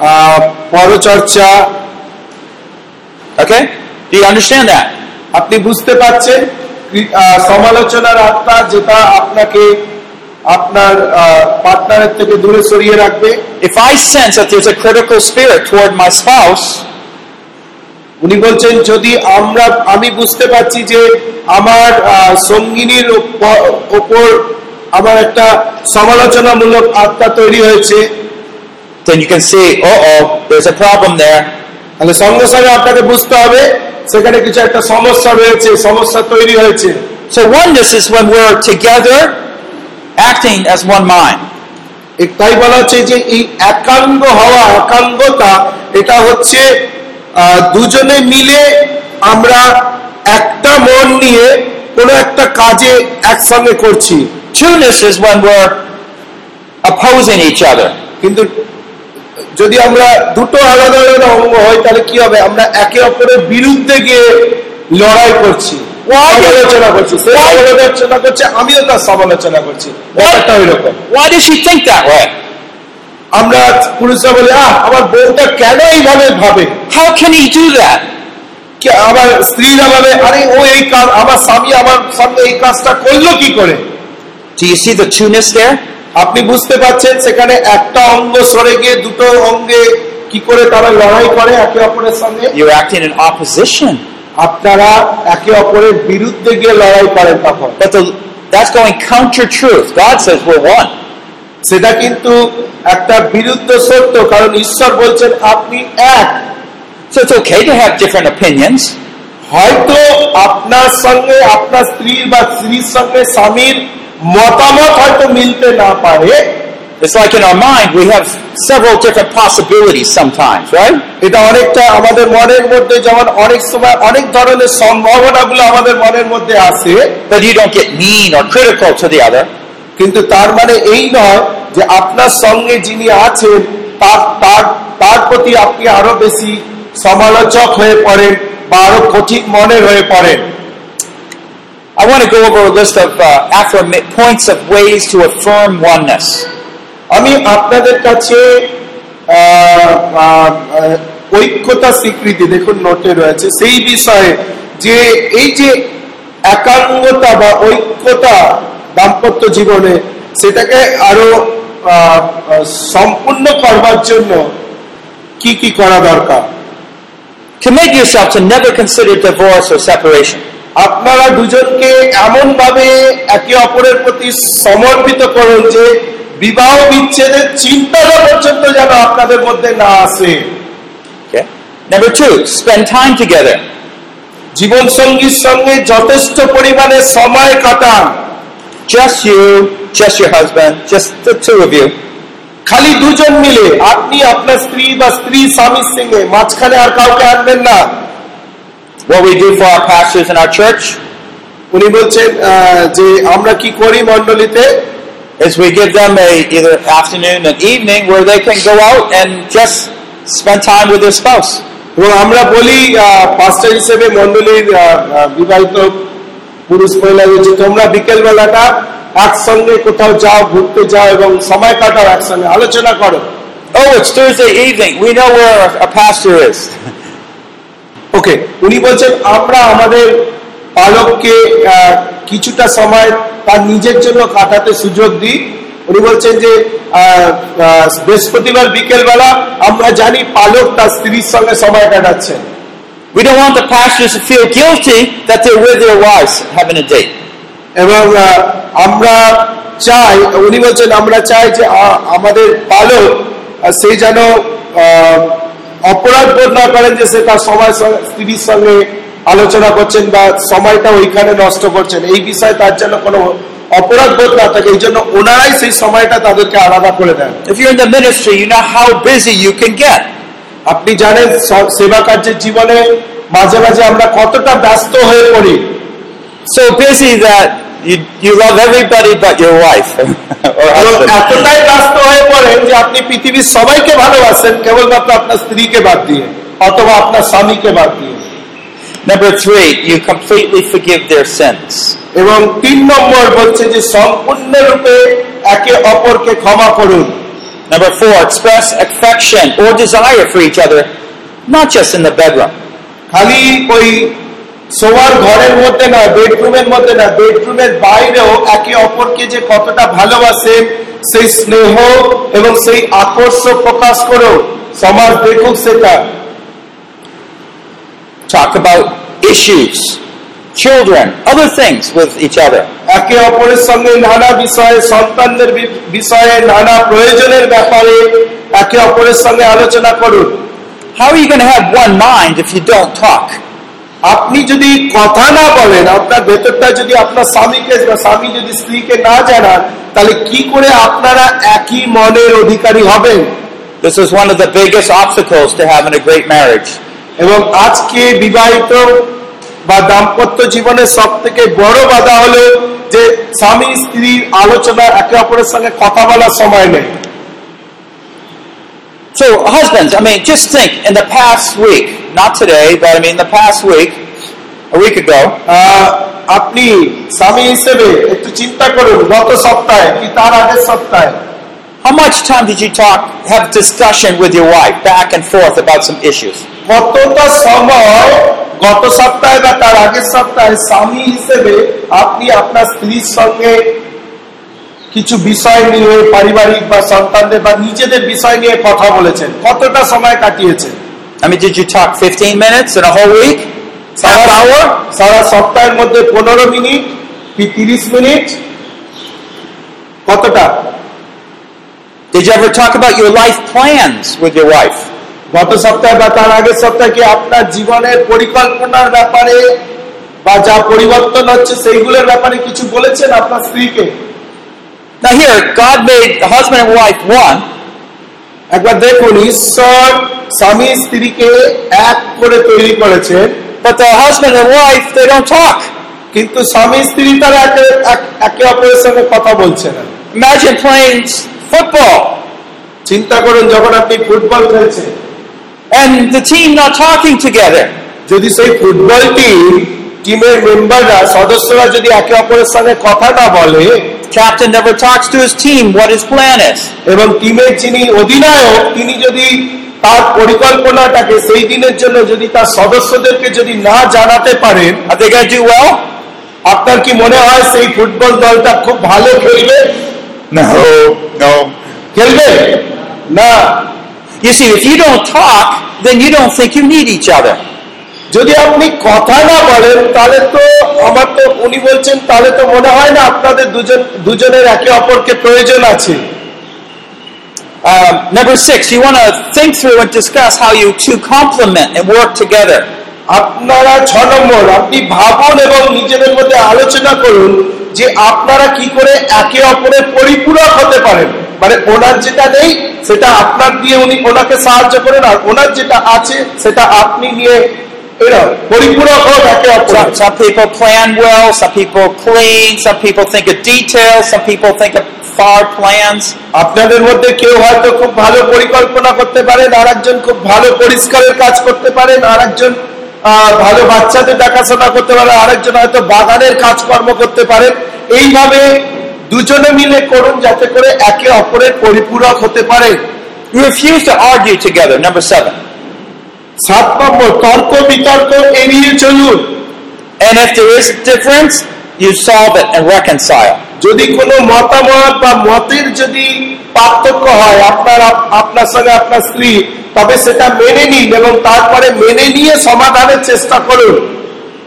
আহ, পরচর্চা you understand that? আপনি বুঝতে পারছেন সমালোচনার আত্মা যেটা আপনাকে আপনার পার্টনারের থেকে দূরে সরিয়ে রাখবে If I sense that there's a critical spirit toward my spouse, উনি বলছেন যদি আমরা আমি বুঝতে পারছি যে আমার সঙ্গিনীর ওপর আমার একটা সমালোচনামূলক আত্মা তৈরি হয়েছে then you can see, uh oh, there's a problem there. তাহলে সঙ্গে সঙ্গে আপনাকে বুঝতে হবে সেখানে কিছু একটা সমস্যা রয়েছে সমস্যা তৈরি হয়েছে So oneness is when we're together acting as one mind. এ- তাই বলা হচ্ছে যে এই একাঙ্গ হওয়া একাঙ্গতা এটা হচ্ছে দুজনে মিলে আমরা একটা মন নিয়ে কোনো একটা কাজে একসঙ্গে করছি Two-ness is when we're opposing each other. কিন্তু যদি আমরা দুটো আলাদা আলাদা অঙ্গ হয় তাহলে কি হবে? আমরা একে অপরের বিরুদ্ধে গিয়ে লড়াই করছি সমালোচনা করছি। সে সমালোচনা করছে আমিও তার সমালোচনা করছি। ব্যাপারটা ওই রকম think আমরা পুরুষরা বলি আহ আমার বউটা কেন এইভাবে ভাবে? How can he do that? কি আমার স্ত্রীরা ভাবে আরে ও এই কাজ আমার স্বামী আমার সামনে এই কাজটা করল কি করে? Do you see the two-ness there? আপনি বুঝতে পারছেন সেখানে একটা অঙ্গ সরে গিয়ে দুটো অঙ্গে কি করে তারা লড়াই করে একে অপরের সঙ্গে You're acting in opposition. আপনারা একে অপরের বিরুদ্ধে গিয়ে লড়াই করেন তখন that's going counter truth. God says we're one. সেটা কিন্তু একটা বিরুদ্ধ সত্য কারণ ঈশ্বর বলছেন আপনি এক So it's okay to have different opinions. হয়তো আপনার সঙ্গে আপনার স্ত্রীর বা স্ত্রীর সঙ্গে স্বামীর মতামত হয়তো মিলতে না পারে It's like in our mind, we have several different possibilities sometimes, right? এটা অনেকটা আমাদের মনের মধ্যে যেমন অনেক সময় অনেক ধরনের সম্ভাবনাগুলো আমাদের মনের মধ্যে আসে But you don't get mean or critical to the other. কিন্তু তার মানে এই নয় যে আপনার সঙ্গে যিনি আছেন তার তার তার প্রতি আপনি আরও বেশি সমালোচক হয়ে পড়েন বা আরও কঠিন মনের হয়ে পড়েন I want to go over a list of uh, affirma- points of ways to affirm oneness. আমি আপনাদের কাছে ঐক্যতা স্বীকৃতি দেখুন নোটে রয়েছে সেই বিষয়ে যে এই যে একাঙ্গতা বা ঐক্যতা দাম্পত্য জীবনে সেটাকে আরও সম্পূর্ণ করবার জন্য কি কি করা দরকার Commit yourself to never consider divorce or separation. আপনারা দুজনকে এমন ভাবে একে অপরের প্রতি সমর্পিত করুন যে বিবাহ বিচ্ছেদের চিন্তাটা পর্যন্ত যেন আপনাদের মধ্যে না আসে Number two, spend time together. জীবন সঙ্গীর সঙ্গে যথেষ্ট পরিমাণে সময় কাটান Just you, just your husband, just the two of you. খালি দুজন মিলে আপনি আপনার স্ত্রী বা স্ত্রী স্বামীর সঙ্গে মাঝখানে আর কাউকে আনবেন না What we do for our pastors in our church উনি বলছেন আহ, যে আমরা কি করি মন্ডলীতে is we give them a either afternoon and evening where they can go out and just spend time with their spouse. এবং আমরা বলি পাস্টার হিসেবে মন্ডলীর আহ, আহ, বিবাহিত পুরুষ মহিলাদের যে তোমরা বিকেল বেলাটা একসঙ্গে কোথাও যাও ঘুরতে যাও এবং সময় কাটাও একসঙ্গে আলোচনা করো Oh, it's Thursday evening. We know where our, our pastor is. ওকে উনি বলছেন আমরা আমাদের পালককে কিছুটা সময় তার নিজের জন্য কাটাতে সুযোগ দিই উনি বলছেন যে বৃহস্পতিবার বিকেল বেলা আমরা জানি পালক তার স্ত্রীর সঙ্গে সময় কাটাচ্ছেন We don't want the pastors to feel guilty that they're with their wives having a date. এবং আমরা চাই উনি বলছেন আমরা চাই যে আমাদের পালক সে যেন আহ, অপরাধ বোধ না করেন যে সে তার সময় সঙ্গে- স্ত্রীর সঙ্গে আলোচনা করছেন বা সময়টা ওইখানে নষ্ট করছেন। এই বিষয়ে তার জন্য কোনো অপরাধ বোধ না থাকে এই জন্য ওনারাই সেই সময়টা তাদেরকে আলাদা করে দেন। If you're in the ministry, you know how busy you can get. আপনি জানেন স- সেবা কার্যের জীবনে মাঝে মাঝে আমরা কতটা ব্যস্ত হয়ে পড়ি। So busy that you, you love everybody but your wife or এবং husband. এতটাই ব্যস্ত হয়ে পড়েন যে আপনি পৃথিবীর সবাইকে ভালোবাসেন কেবলমাত্র আপনার স্ত্রীকে বাদ দিয়ে অথবা আপনার স্বামীকে বাদ দিয়ে Number three, you completely forgive their sins. এবং তিন নম্বর বলছে যে সম্পূর্ণরূপে একে অপরকে ক্ষমা করুন Number four, express affection or desire for each other, not just in the bedroom. খালি ওই শোয়ার ঘরের মধ্যে না বেডরুমের মধ্যে না বেডরুমের বাইরেও একে অপরকে যে কতটা ভালোবাসেন সেই স্নেহ এবং সেই আকর্ষণ প্রকাশ করো সমাজ দেখুক সেটা Talk about issues, children, other things with each other. একে অপরের সঙ্গে নানা বিষয়ে সন্তানদের বিষয়ে নানা প্রয়োজনের ব্যাপারে একে অপরের সঙ্গে আলোচনা করুন How are you going to have one mind if you don't talk? আপনি যদি কথা না বলেন আপনার ভেতরটা যদি আপনার স্বামীকে বা স্বামী যদি স্ত্রীকে না জানান তাহলে কি করে আপনারা একই মনের অধিকারী হবেন This is one of the biggest obstacles to having a great marriage. এবং আজকে বিবাহিত বা দাম্পত্য জীবনের সব থেকে বড় বাধা হলো যে স্বামী স্ত্রীর আলোচনা একে অপরের সঙ্গে কথা বলার সময় নেই So, husbands, I mean, just think in the past week, not today, but I mean the past week, a week ago, আহ, আপনি স্বামী হিসেবে একটু চিন্তা করুন গত সপ্তাহে কি তার আগের সপ্তাহে how much time did you talk, have discussion with your wife back and forth about some issues? কতটা সময় গত সপ্তাহে বা তার আগের সপ্তাহে স্বামী হিসেবে আপনি আপনার স্ত্রীর সঙ্গে কিছু বিষয় নিয়ে পারিবারিক বা সন্তানদের বা নিজেদের বিষয় নিয়ে কথা বলেছেন কতটা সময় কাটিয়েছেন I mean, did you talk 15 minutes in a whole week? Sara hour? সারা সপ্তাহের মধ্যে পনেরো মিনিট কি তিরিশ মিনিট কতটা Did you ever talk about your life plans with your wife? গত সপ্তাহে বা তার আগের সপ্তাহে কি আপনার জীবনের পরিকল্পনার ব্যাপারে বা যা পরিবর্তন হচ্ছে সেইগুলোর ব্যাপারে কিছু বলেছেন আপনার স্ত্রীকে Now here, God made the husband and wife one, একবার দেখুন ঈশ্বর স্বামী স্ত্রীকে এক করে তৈরি করেছেন। But the husband and wife, they don't talk. কিন্তু স্বামী স্ত্রী তারা একে অপরের সঙ্গে কথা বলছে না। Imagine playing football. চিন্তা করুন যখন আপনি ফুটবল খেলছেন। And the team not talking together. যদি সেই ফুটবল টিম টিমের মেম্বাররা সদস্যরা যদি একে অপরের সঙ্গে কথা না বলে Captain never talks to his team what his plan is. এবং টিমের যিনি অধিনায়ক তিনি যদি তার পরিকল্পনাটাকে সেই দিনের জন্য যদি তার সদস্যদেরকে যদি না জানাতে পারেন? আপনার কি মনে হয় সেই ফুটবল দলটা খুব ভালো খেলবে No, no. খেলবে না You see, if you don't talk, then you don't think you need each other. যদি আপনি কথা না বলেন তাহলে তো আমার তো উনি বলছেন তাহলে তো মনে হয় না আপনাদের দুজন দুজনের একে অপরকে প্রয়োজন আছে Um, number six, you want to think through and discuss how you two complement and work together. আপনারা ছ নম্বর আপনি ভাবুন এবং নিজেদের মধ্যে আলোচনা করুন যে আপনারা কি করে একে অপরের পরিপূরক হতে পারেন মানে ওনার যেটা নেই সেটা আপনার দিয়ে উনি ওনাকে সাহায্য করেন আর ওনার যেটা আছে সেটা আপনি নিয়ে Some, people plan well, some people clean, some people think of details, some people think of far plans. আপনাদের মধ্যে কেউ হয়তো খুব ভালো পরিকল্পনা করতে পারেন আর একজন খুব ভালো পরিষ্কারের কাজ করতে পারেন আর ভালো বাচ্চাদের দেখাশোনা করতে পারে আরেকজন হয়তো বাগানের কাজকর্ম করতে পারেন এইভাবে দুজনে মিলে করুন যাতে করে একে অপরের পরিপূরক হতে পারে refuse to argue together. Number seven. সাত নম্বর তর্ক বিতর্ক এড়িয়ে চলুন And if there is a difference, you solve it and reconcile. যদি কোনো মতামত বা মতের যদি পার্থক্য হয় আপনার আপনার সঙ্গে আপনার স্ত্রী তবে সেটা মেনে নিন এবং তারপরে মেনে নিয়ে সমাধানের চেষ্টা করুন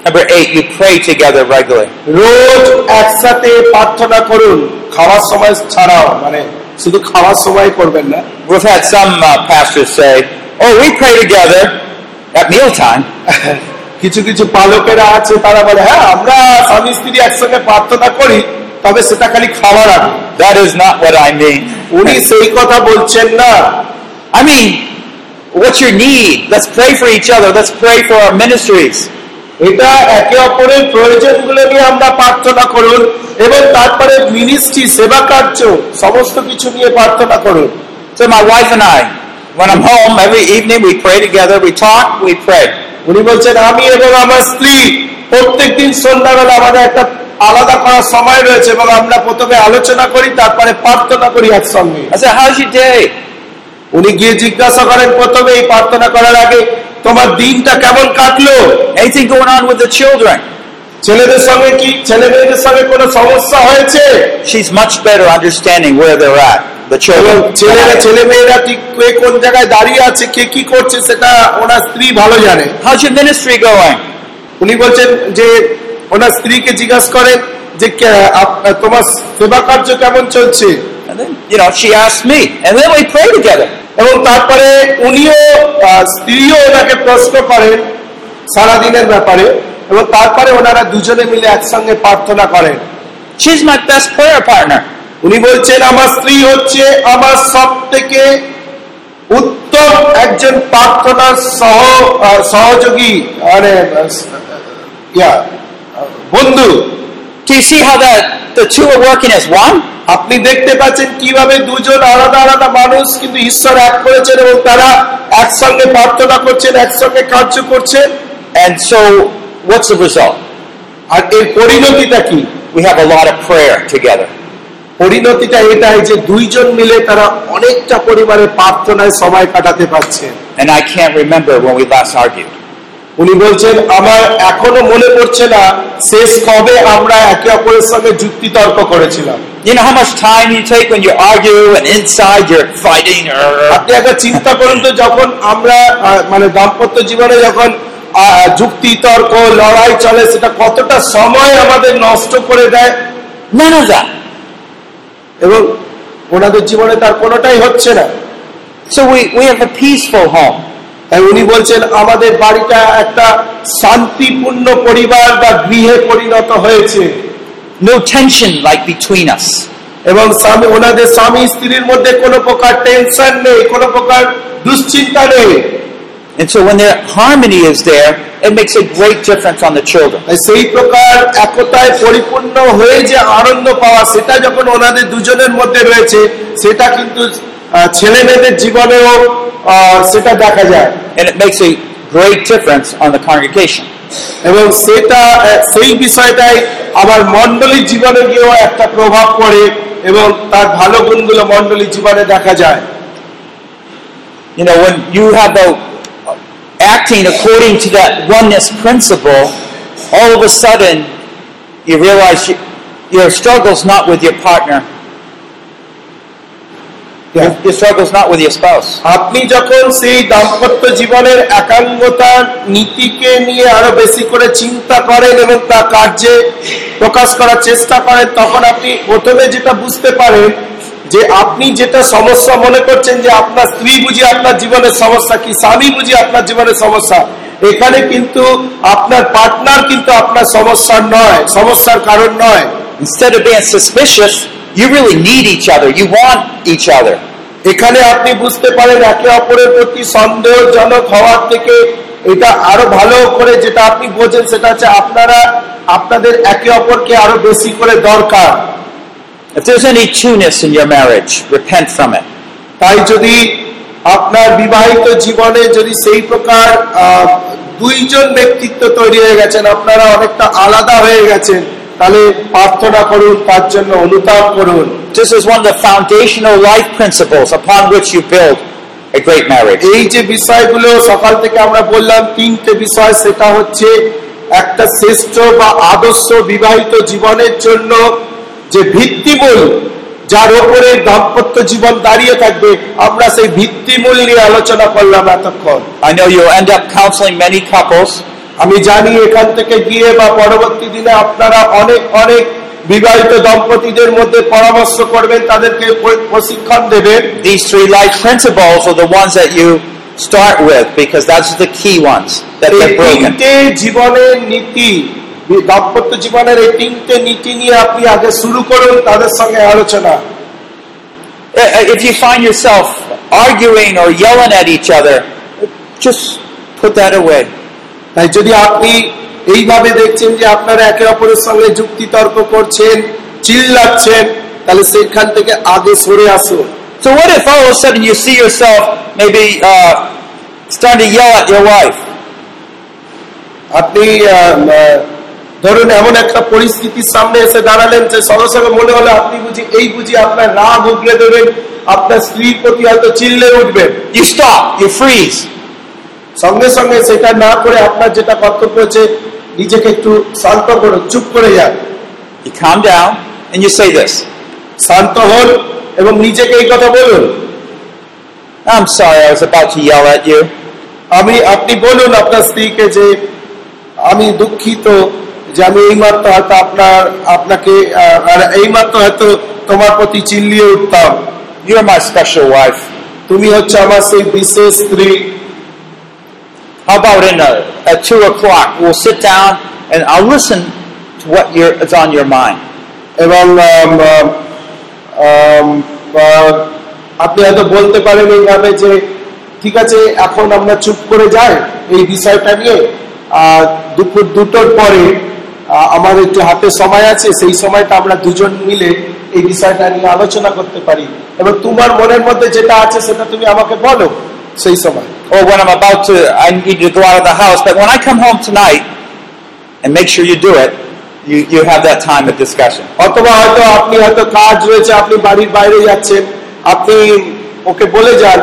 Number eight, you pray together regularly. রোজ একসাথে প্রার্থনা করুন খাওয়ার সময় ছাড়াও মানে শুধু খাওয়ার সময় করবেন না We've had some uh, pastors say, "Oh, we pray together at mealtime." কিছু কিছু পালকেরা আছে তারা বলে হ্যাঁ আমরা স্বামী স্ত্রী একসঙ্গে প্রার্থনা করি তবে সেটা খালি খাওয়ার আগে That is not what I mean. উনি সেই কথা বলছেন না I mean, what's your need? Let's pray for each other. Let's pray for our ministries. এটা একে অপরের প্রয়োজনগুলো নিয়ে আমরা প্রার্থনা করুন এবং তারপরে মিনিস্ট্রি সেবা কার্য সমস্ত কিছু নিয়ে প্রার্থনা করুন So my wife and I, when I'm home every evening, we pray together. We talk. We pray. উনি বলছেন আমি এবং আমার স্ত্রী প্রত্যেকদিন সন্ধ্যাবেলা আমাদের একটা আলাদা করার সময় রয়েছে এবং আমরা প্রথমে আলোচনা করি তারপরে প্রার্থনা করি একসঙ্গে "How's your উনি গিয়ে জিজ্ঞাসা করেন প্রথমে এই প্রার্থনা করার আগে তোমার দিনটা কেমন কাটলো Anything going on with the children? ছেলেদের সঙ্গে কি ছেলে মেয়েদের সঙ্গে কোনো সমস্যা হয়েছে She's much better understanding where they're at. The children. ছেলেরা ছেলে মেয়েরা ঠিক কে কোন জায়গায় দাঁড়িয়ে আছে কে কি করছে সেটা ওনার স্ত্রী ভালো জানে ministry? উনি বলছেন যে ওনার স্ত্রীকে জিজ্ঞাসা করেন যে কে- আপ- তোমার সেবা কার্য কেমন চলছে you know, she asked me. And then we pray together. এবং তারপরে উনিও স্ত্রীও ওনাকে প্রশ্ন করেন সারাদিনের ব্যাপারে এবং তারপরে ওনারা দুজনে মিলে একসঙ্গে প্রার্থনা করেন She's my best prayer partner. উনি বলছেন আমার স্ত্রী হচ্ছে আমার সব থেকে উত্তম একজন প্রার্থনার সহ সহযোগী মানে বন্ধু Do you see how that the two are working as one? আপনি দেখতে পাচ্ছেন কীভাবে দুজন আলাদা আলাদা মানুষ কিন্তু ঈশ্বর এক করেছেন এবং তারা একসঙ্গে প্রার্থনা করছেন একসঙ্গে কার্য করছেন And so, what's the result? আর এর পরিণতিটা কি We have a lot of prayer together. পরিণতিটা এটাই যে দুইজন মিলে তারা অনেকটা পরিমাণে প্রার্থনায় সময় কাটাতে পারছে And I can't remember when we last argued. উনি বলছেন আমার এখনও মনে পড়ছে না শেষ কবে আমরা একে অপরের সঙ্গে যুক্তি তর্ক করেছিলাম You know how much time you take when you argue and inside you're fighting? আপনি একবার চিন্তা করুন তো যখন আমরা মানে দাম্পত্য জীবনে যখন আহ, যুক্তি তর্ক লড়াই চলে সেটা কতটা সময় আমাদের নষ্ট করে দেয় None of that. এবং ওনাদের জীবনে তার কোনোটাই হচ্ছে না so we we have a peaceful home. তাই উনি বলছেন আমাদের বাড়িটা একটা শান্তিপূর্ণ পরিবার বা গৃহে পরিণত হয়েছে No tension like between us. এবং স্বামী ওনাদের স্বামী স্ত্রীর মধ্যে কোনো প্রকার টেনশন নেই কোনো প্রকার দুশ্চিন্তা নেই And so when the harmony is there, it makes a great difference on the children. সেই প্রকার একতায় পরিপূর্ণ হয়ে যে আনন্দ পাওয়া সেটা যখন ওনাদের দুজনের মধ্যে রয়েছে সেটা কিন্তু ছেলে মেয়েদের জীবনেও সেটা দেখা যায় And it makes a great difference on the congregation. এবং সেটা সেই বিষয়টাই আবার মন্ডলীর জীবনে গিয়েও একটা প্রভাব পড়ে এবং তার ভালো গুণগুলো মন্ডলীর জীবনে দেখা যায় You know, when you have the acting according to that oneness principle, all of a sudden you realize you, your struggle's not with your partner. Your, your struggle's not with your spouse. আপনি যখন সেই দাম্পত্য জীবনের একাঙ্গতার নীতিকে নিয়ে আরও বেশি করে চিন্তা করেন এবং তা কার্যে প্রকাশ করার চেষ্টা করেন তখন আপনি প্রথমে যেটা বুঝতে পারেন যে আপনি যেটা সমস্যা মনে করছেন যে আপনার স্ত্রী বুঝি আপনার জীবনের সমস্যা কি স্বামী বুঝি আপনার জীবনের সমস্যা এখানে কিন্তু আপনার পার্টনার কিন্তু আপনার সমস্যার নয় সমস্যার কারণ নয় Instead of being suspicious, you really need each other. You want each other. এখানে আপনি বুঝতে পারেন একে অপরের প্রতি সন্দেহজনক হওয়ার থেকে এটা আরও ভালো করে যেটা আপনি বোঝেন সেটা হচ্ছে আপনারা আপনাদের একে অপরকে আরও বেশি করে দরকার If there's any two-ness in your marriage, repent from it. তাই যদি আপনার বিবাহিত জীবনে যদি সেই প্রকার দুইজন ব্যক্তিত্ব তৈরি হয়ে গেছেন আপনারা অনেকটা আলাদা হয়ে গেছেন তাহলে প্রার্থনা করুন তার জন্য অনুতাপ করুন This is one of the foundational life principles upon which you build a great marriage. এই যে বিষয়গুলো সকাল থেকে আমরা বললাম তিনটে বিষয় সেটা হচ্ছে একটা শ্রেষ্ঠ বা আদর্শ বিবাহিত জীবনের জন্য যে ভিত্তিমূল যার ওপরে দাম্পত্য জীবন দাঁড়িয়ে থাকবে আমরা সেই ভিত্তিমূল নিয়ে আলোচনা করলাম এতক্ষণ। Couples, আমি জানি এখান থেকে গিয়ে বা পরবর্তী দিনে আপনারা অনেক অনেক বিবাহিত দম্পতিদের মধ্যে পরামর্শ করবেন তাদেরকে প্রশিক্ষণ দেবেন। These three life principles are the ones that you start with because that's the key ones that এই broken. জীবনের নীতি দাম্পত্য জীবনের এই তিনটে নীতি নিয়ে আপনি আগে শুরু করুন তাদের সঙ্গে আলোচনা Uh, If you find yourself arguing or yelling at each other, just put that away. তাই যদি আপনি এইভাবে দেখছেন যে আপনারা একে অপরের সঙ্গে যুক্তি তর্ক করছেন চিল্লাচ্ছেন তাহলে সেখান থেকে আগে সরে আসুন So what if all of a sudden you see yourself maybe uh, starting to yell at your wife? আপনি ধরুন এমন একটা পরিস্থিতির সামনে এসে দাঁড়ালেন যে সঙ্গে সঙ্গে মনে হলো আপনি বুঝি এই বুঝি আপনার রাগ উগলে দেবেন আপনার স্ত্রীর প্রতি হয়তো চিল্লে উঠবেন। Freeze. সঙ্গে সঙ্গে সেটা না করে আপনার যেটা কর্তব্য হচ্ছে নিজেকে একটু শান্ত করুন চুপ করে যান। You calm down and you say this. শান্ত হন এবং নিজেকে এই কথা বলুন। I'm sorry, I was about to yell at you. আমি আপনি বলুন আপনার স্ত্রীকে যে আমি দুঃখিত। যে আমি এইমাত্র হয়তো আপনার আপনাকে আর এইমাত্র হয়তো তোমার প্রতি চিল্লিয়ে উঠতাম You're my special wife. তুমি হচ্ছে আমার সেই বিশেষ স্ত্রী How about in a, at 2 o'clock, we'll sit down and I'll listen to what you're, is on your mind. এবং আম, আম, আম, আহ, আপনি হয়তো বলতে পারেন এইভাবে যে ঠিক আছে এখন আমরা চুপ করে যাই এই বিষয়টা নিয়ে আর দুপুর দুটোর পরে আমার একটু হাতে সময় আছে সেই সময়টা আমরা দুজন মিলে এই বিষয়টা নিয়ে আলোচনা করতে পারি এবং তোমার মনের মধ্যে যেটা আছে সেটা তুমি আমাকে বলো সেই সময় Or when I'm about to, I need to go out of the house, but when I come home tonight, and make sure you do it, you, you have that time of discussion. অথবা হয়তো আপনি হয়তো কাজ রয়েছে আপনি বাড়ির বাইরে যাচ্ছেন আপনি ওকে বলে যান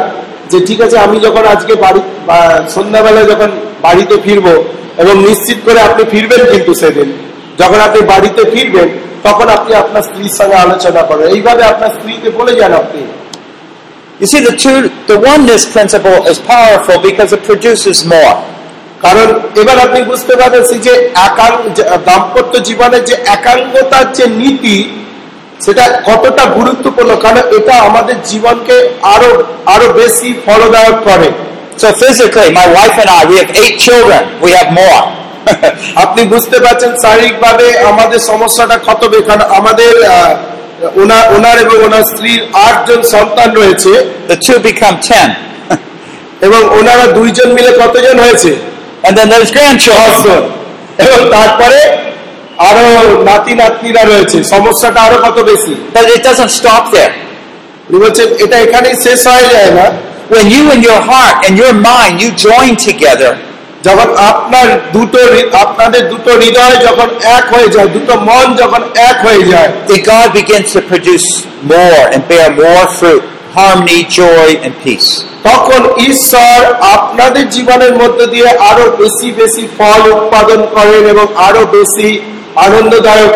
যে ঠিক আছে আমি যখন আজকে বাড়ি বা সন্ধ্যাবেলা যখন বাড়িতে ফিরবো এবং নিশ্চিত করে আপনি ফিরবেন কিন্তু সেদিন। যখন আপনি বাড়িতে ফিরবেন তখন আপনি আপনার স্ত্রীর সঙ্গে আলোচনা করবেন। এইভাবে আপনার স্ত্রীকে বলে যান আপনি। You see, the two, the oneness principle is powerful because it produces more. কারণ এবার আপনি বুঝতে যে দাম্পত্য জীবনের যে একাঙ্গতার যে নীতি সেটা কতটা গুরুত্বপূর্ণ। কারণ এটা আমাদের জীবনকে আরও আরও বেশি ফলদায়ক করে। So physically, my wife and I, we have eight children. We have more. আপনি বুঝতে পারছেন শারীরিকভাবে আমাদের সমস্যাটা কত বে- কারণ আমাদের ওনার ওনার এবং ওনার স্ত্রীর আটজন সন্তান রয়েছে the two become ten. এবং ওনারা দুইজন মিলে কতজন হয়েছে And then there's grandchildren. এবং তারপরে আরও নাতি নাতনিরা রয়েছে সমস্যাটা আরও কত বেশি But it doesn't stop there. উনি এটা এখানেই শেষ হয়ে যায় না When you and your heart and your mind, you join together, যখন আপনার দুটো আপনাদের দুটো হৃদয় যখন এক হয়ে যায় দুটো মন যখন এক হয়ে যায় then God begins to produce more and bear more fruit, harmony, joy, and peace. তখন ঈশ্বর আপনাদের জীবনের মধ্য দিয়ে আরও বেশি বেশি ফল উৎপাদন করেন এবং আরও বেশি আনন্দদায়ক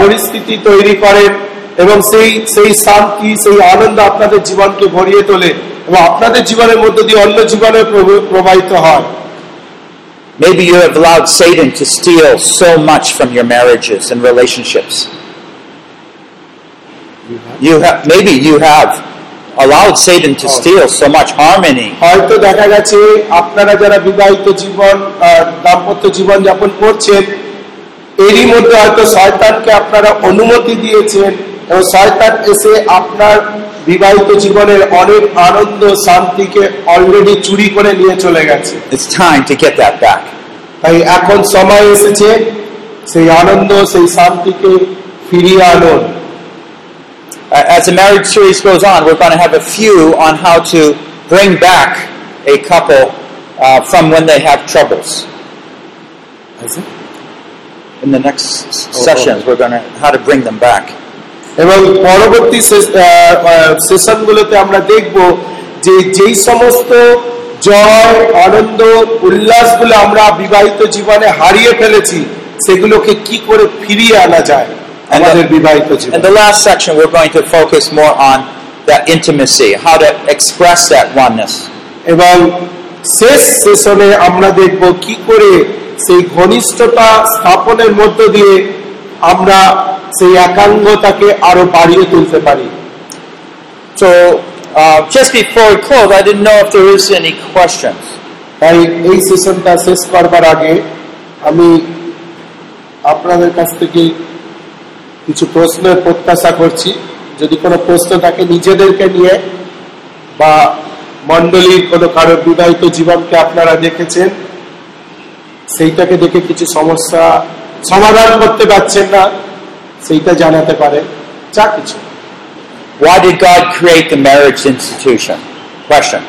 পরিস্থিতি তৈরি করেন এবং সেই সেই শান্তি সেই আনন্দ আপনাদের জীবনকে ভরিয়ে তোলে এবং আপনাদের জীবনের মধ্য দিয়ে অন্য জীবনে প্রবাহিত হয় Maybe you have allowed Satan to steal so much from your marriages and relationships. You have maybe you have allowed Satan to steal so much harmony. হয়তো দেখা গেছে আপনারা যারা বিবাহিত জীবন দাম্পত্য জীবন যাপন করছেন এরই মধ্যে হয়তো শয়তানকে আপনারা অনুমতি দিয়েছেন এবং শয়তান এসে আপনার বিবাহিত জীবনের অনেক আনন্দ শান্তিকে অলরেডি চুরি করে নিয়ে চলে গেছে It's time to get that back. তাই এখন সময় এসেছে সেই আনন্দ সেই শান্তিকে ফিরিয়ে আনুন Uh, As the marriage series goes on, we're going to have a few on how to bring back a couple uh, from when they have troubles. In the next s- Oh, sessions, we're going to how to bring them back. এবং পরবর্তী সেশনগুলোতে আমরা দেখব যে যেই সমস্ত জয় আনন্দ উল্লাসগুলো আমরা বিবাহিত জীবনে হারিয়ে ফেলেছি সেগুলোকে কি করে ফিরিয়ে আনা যায় আমাদের বিবাহিত জীবন the last section, we're going to focus more on that intimacy, how to express that oneness. এবং শেষ সেশনে আমরা দেখব কি করে সেই ঘনিষ্ঠতা স্থাপনের মধ্য দিয়ে আমরা সেই একাঙ্গতাকে আরও বাড়িয়ে তুলতে পারি তো uh, just before we close, I didn't know if there is any questions. তাই এই সেশনটা শেষ করবার আগে আমি আপনাদের কাছ থেকে কিছু প্রশ্নের প্রত্যাশা করছি যদি কোনো প্রশ্ন থাকে নিজেদেরকে নিয়ে বা মন্ডলীর কোনো কারোর বিবাহিত জীবনকে আপনারা দেখেছেন সেইটাকে দেখে কিছু সমস্যা সমাধান করতে পারছেন না সেইটা জানাতে পারেন যা কিছু Why did God create the marriage institution? Question.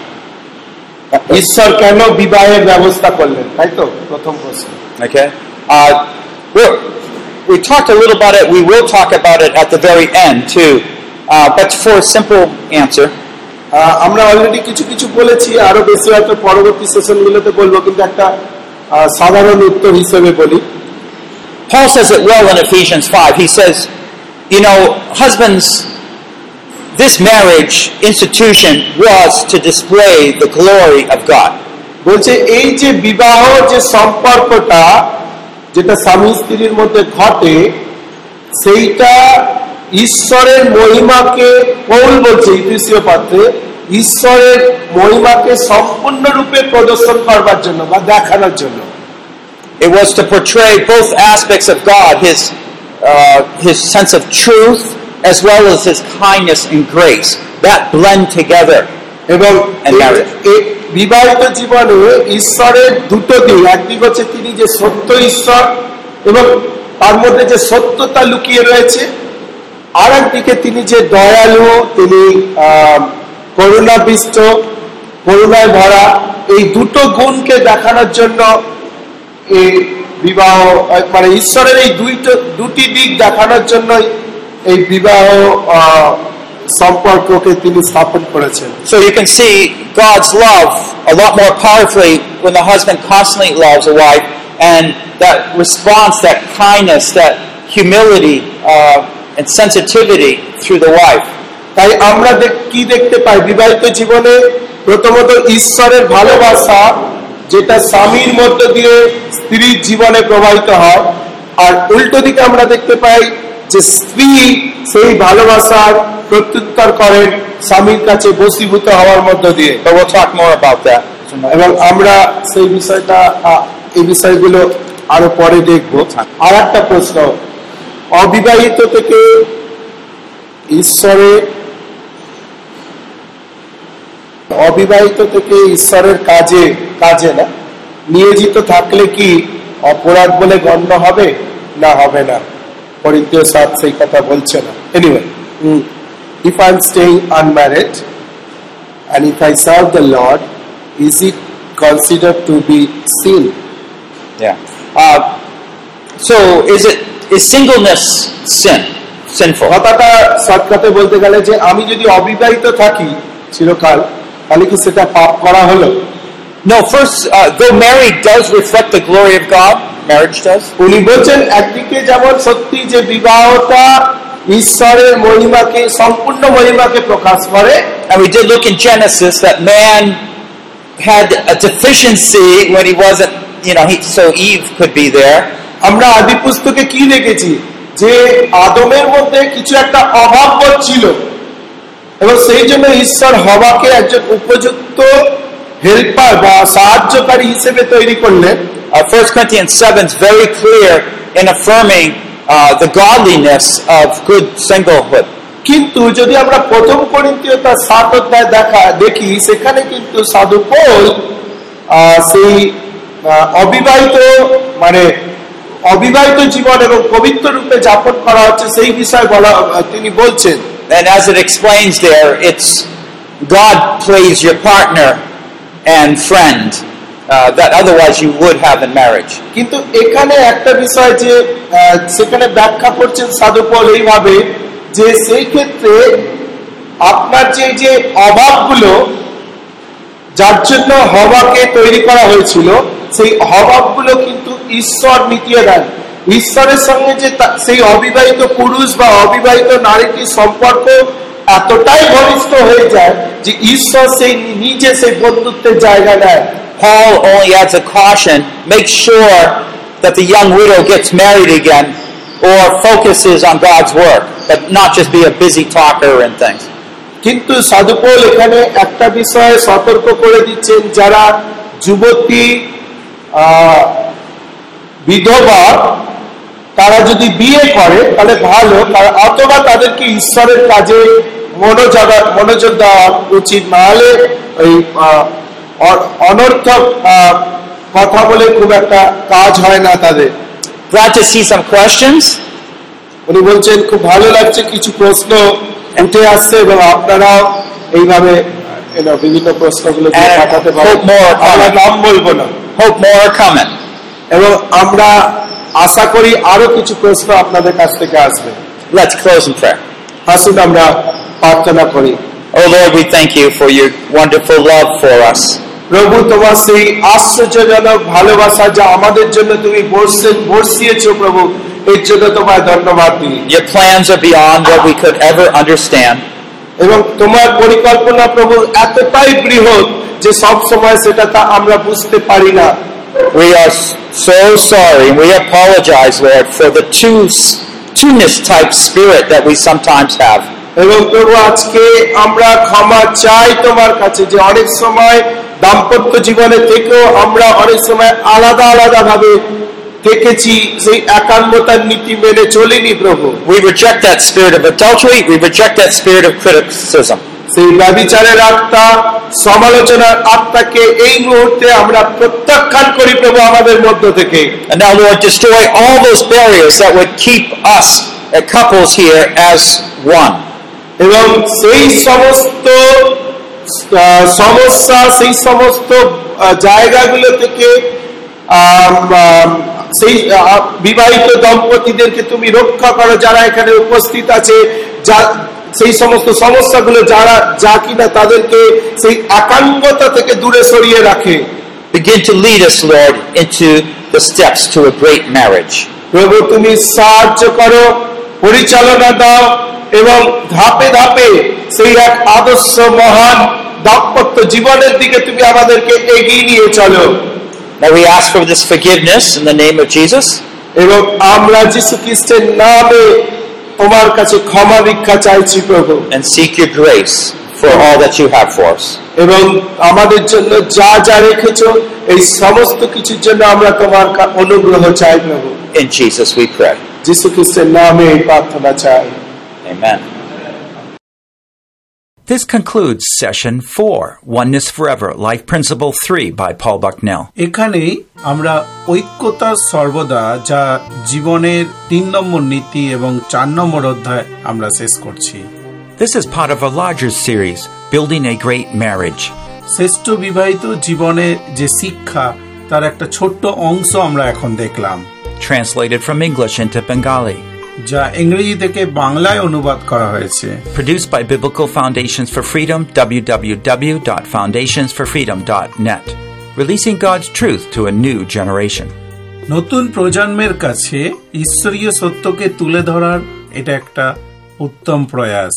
ঈশ্বর কেন বিবাহের ব্যবস্থা করলেন তাই তো প্রথম প্রশ্ন Okay. Uh, we're, we talked a little about it. We will talk about it at the very end too. Uh, but for a simple answer, আমরা অলরেডি কিছু কিছু বলেছি আরও বেশি হয়তো পরবর্তী সেশনগুলোতে বলব কিন্তু একটা সাধারণ উত্তর হিসেবে বলি Paul says it well in Ephesians 5. He says, you know, husbands, this marriage institution was to display the glory of God. যেটা স্বামী স্ত্রীর মধ্যে ঘটে সেইটা ঈশ্বরের মহিমাকে পৌল বলছে ইতিসীয় পাত্রে ঈশ্বরের মহিমাকে সম্পূর্ণরূপে প্রদর্শন করবার জন্য বা দেখানোর জন্য It was to portray both aspects of God, his, uh, his sense of truth, as well as his kindness and grace. That blend together. এবং বিবাহিত জীবনে ঈশ্বরের দুটো দিক একদিক হচ্ছে তিনি যে সত্য ঈশ্বর এবং তার মধ্যে যে সত্যতা লুকিয়ে রয়েছে আর একদিকে তিনি যে দয়ালু তিনি করুণাবিষ্ট করুণায় ভরা এই দুটো গুণকে দেখানোর জন্য এই বিবাহ মানে ঈশ্বরের এই দুইটো দুটি দিক দেখানোর জন্যই এই বিবাহ সম্পর্ককে তিনি স্থাপন করেছেন So you can see God's love a lot more powerfully when the husband constantly loves a wife, and that response, that kindness, that humility uh, and sensitivity through the wife. তাই আমরা কি দেখতে পাই বিবাহিত জীবনে প্রথমত ঈশ্বরের ভালোবাসা যেটা স্বামীর মধ্য দিয়ে স্ত্রীর জীবনে প্রবাহিত হয়। আর উল্টো দিকে আমরা দেখতে পাই যে স্ত্রী সেই ভালোবাসার প্রত্যুত্তর করেন স্বামীর কাছে বসীভূত হওয়ার মধ্য দিয়ে. এবং আমরা সেই বিষয়টা এই বিষয়গুলো আরও পরে দেখব। আর একটা প্রশ্ন অবিবাহিত থেকে ঈশ্বরের অবিবাহিত থেকে ঈশ্বরের কাজে কাজে না নিয়োজিত থাকলে কি অপরাধ বলে গণ্য হবে না হবে না পরিত্তীয় সাত সেই কথা বলছে না anyway if I am staying unmarried and if I serve the Lord, is it considered to be sin? Yeah. Uh, so is it is singleness sin? Sinful? কথাটা শর্টকাটে বলতে গেলে যে আমি যদি অবিবাহিত থাকি চিরকাল তাহলে কি সেটা পাপ করা হলো No. First, uh, though married does reflect the glory of God, marriage does. উনি বলছেন একদিকে যেমন সত্যি যে বিবাহটা ঈশ্বরের মহিমাকে সম্পূর্ণ মহিমাকে প্রকাশ করে And we did look in Genesis that man had a deficiency when he wasn't, you know, he, so Eve could be there. আমরা আদি পুস্তকে কি দেখেছি যে আদমের মধ্যে কিছু একটা অভাব বোধ ছিল এবং সেই জন্য ঈশ্বর হওয়াকে একজন উপযুক্ত হেল্পার বা সাহায্যকারী হিসেবে তৈরি করলেন Uh, 1 Corinthians 7 is very clear in affirming uh, the godliness of good singlehood. কিন্তু যদি আমরা প্রথম করিন্তীয় তার সাত অধ্যায় দেখা দেখি সেখানে কিন্তু সাধু পৌল সেই অবিবাহিত মানে অবিবাহিত জীবন এবং পবিত্র রূপে যাপন করা হচ্ছে সেই বিষয়ে বলা তিনি বলছেন And as it explains there, it's God plays your partner and friend uh, that otherwise you would have in marriage. কিন্তু এখানে একটা বিষয় যে সেখানে ব্যাখ্যা করছেন সাধু পল এইভাবে যে সেই ক্ষেত্রে আপনার যে যে অভাবগুলো যার জন্য হওয়াকে তৈরি করা হয়েছিল সেই অভাবগুলো কিন্তু ঈশ্বর মিটিয়ে দেন ঈশ্বরের সঙ্গে যে সেই অবিবাহিত পুরুষ বা অবিবাহিত নারীটির সম্পর্ক এতটাই ঘনিষ্ঠ হয়ে যায় যে ঈশ্বর সেই নিজে সেই বন্ধুত্বের জায়গা নেয় Paul only adds a caution make sure that the young widow gets married again or focuses on God's work, but not just be a busy talker and things. কিন্তু সাধুপোল এখানে একটা বিষয়ে সতর্ক করে দিচ্ছেন যারা যুবতী আহ, বিধবা তারা যদি বিয়ে করে তাহলে ভালো অথবা তাদেরকে ঈশ্বরের কাজে মনোযোগ মনোযোগ দেওয়া উচিত। না হলে ওই অনর্থক কথা বলে খুব একটা কাজ হয় না তাদের। Glad to see some questions. উনি বলছেন খুব ভালো লাগছে কিছু প্রশ্ন উঠে আসছে এবং আপনারাও এইভাবে বিভিন্ন প্রশ্নগুলো পাঠাতে পারেন। আমরা নাম বলব না। Hope more are এবং আমরা আশা করি আরও কিছু প্রশ্ন আপনাদের কাছ থেকে আসবে Let's close in prayer. আসুন আমরা প্রার্থনা করি Oh Lord, we thank you for your wonderful love for us. প্রভু তোমার সেই আশ্চর্যজনক ভালোবাসা যা আমাদের জন্য তুমি বর্ষে- বর্ষিয়েছো প্রভু এর জন্য তোমায় ধন্যবাদ দিই Your plans are beyond what we could ever understand. এবং তোমার পরিকল্পনা প্রভু এতটাই বৃহৎ যে সব সময় সেটা তা আমরা বুঝতে পারি না We are so sorry and we apologize, Lord, for the two, two-ness type spirit that we sometimes have. এবং প্রভু আজকে আমরা ক্ষমা চাই তোমার কাছে যে অনেক সময় দাম্পত্য জীবনে থেকেও আমরা অনেক সময় আলাদা আলাদা ভাবে থেকেছি সেই একান্নতার নীতি মেনে চলিনি প্রভু We reject that spirit of adultery. We reject that spirit of criticism. সেই ব্যবিচারের আত্মা সমালোচনার আত্মাকে এই মুহূর্তে আমরা প্রত্যাখ্যান করি প্রভু আমাদের মধ্য থেকে And now, Lord, destroy all those barriers that would keep us uh, couples here as one. এবং সেই সমস্ত সমস্যা সেই সমস্ত জায়গাগুলো থেকে সেই বিবাহিত দম্পতিদেরকে তুমি রক্ষা করো যারা এখানে উপস্থিত আছে যা সেই সমস্ত সমস্যাগুলো যারা যা কিনা তাদেরকে সেই একাঙ্গতা থেকে দূরে সরিয়ে রাখে Begin to lead us, Lord, into the steps to a great marriage. প্রভু তুমি সাহায্য করো পরিচালনা দাও এবং ধাপে ধাপে সেই এক আদর্শ মহান দাম্পত্য জীবনের দিকে তুমি আমাদেরকে এগিয়ে নিয়ে চলো Now we ask for this forgiveness in the name of Jesus. এবং আমরা যীশু খ্রিস্টের নামে তোমার কাছে ক্ষমা ভিক্ষা চাইছি প্রভু and seek your grace for all that you have for us. এবং আমাদের জন্য যা যা রেখেছো এই সমস্ত কিছুর জন্য আমরা তোমার কা- অনুগ্রহ চাই প্রভু In Jesus we pray. যীশু খ্রিস্টের নামে এই প্রার্থনা চাই Amen. This concludes session 4, Oneness Forever, Life Principle 3 by Paul Bucknell. এখানেই আমরা ঐক্যতা সর্বদা যা জীবনের তিন নম্বর নীতি এবং চার নম্বর অধ্যায় আমরা শেষ করছি This is part of a larger series, Building a Great Marriage. শ্রেষ্ঠ বিবাহিত জীবনে যে শিক্ষা তার একটা ছোট্ট অংশ আমরা এখন দেখলাম translated from English into Bengali, যা ইংরেজি থেকে বাংলায় অনুবাদ করা হয়েছে produced by Biblical Foundations for Freedom, www.foundationsforfreedom.net, releasing God's truth to a new generation. নতুন প্রজন্মের কাছে ঈশ্বরীয় সত্যকে তুলে ধরার এটা একটা উত্তম প্রয়াস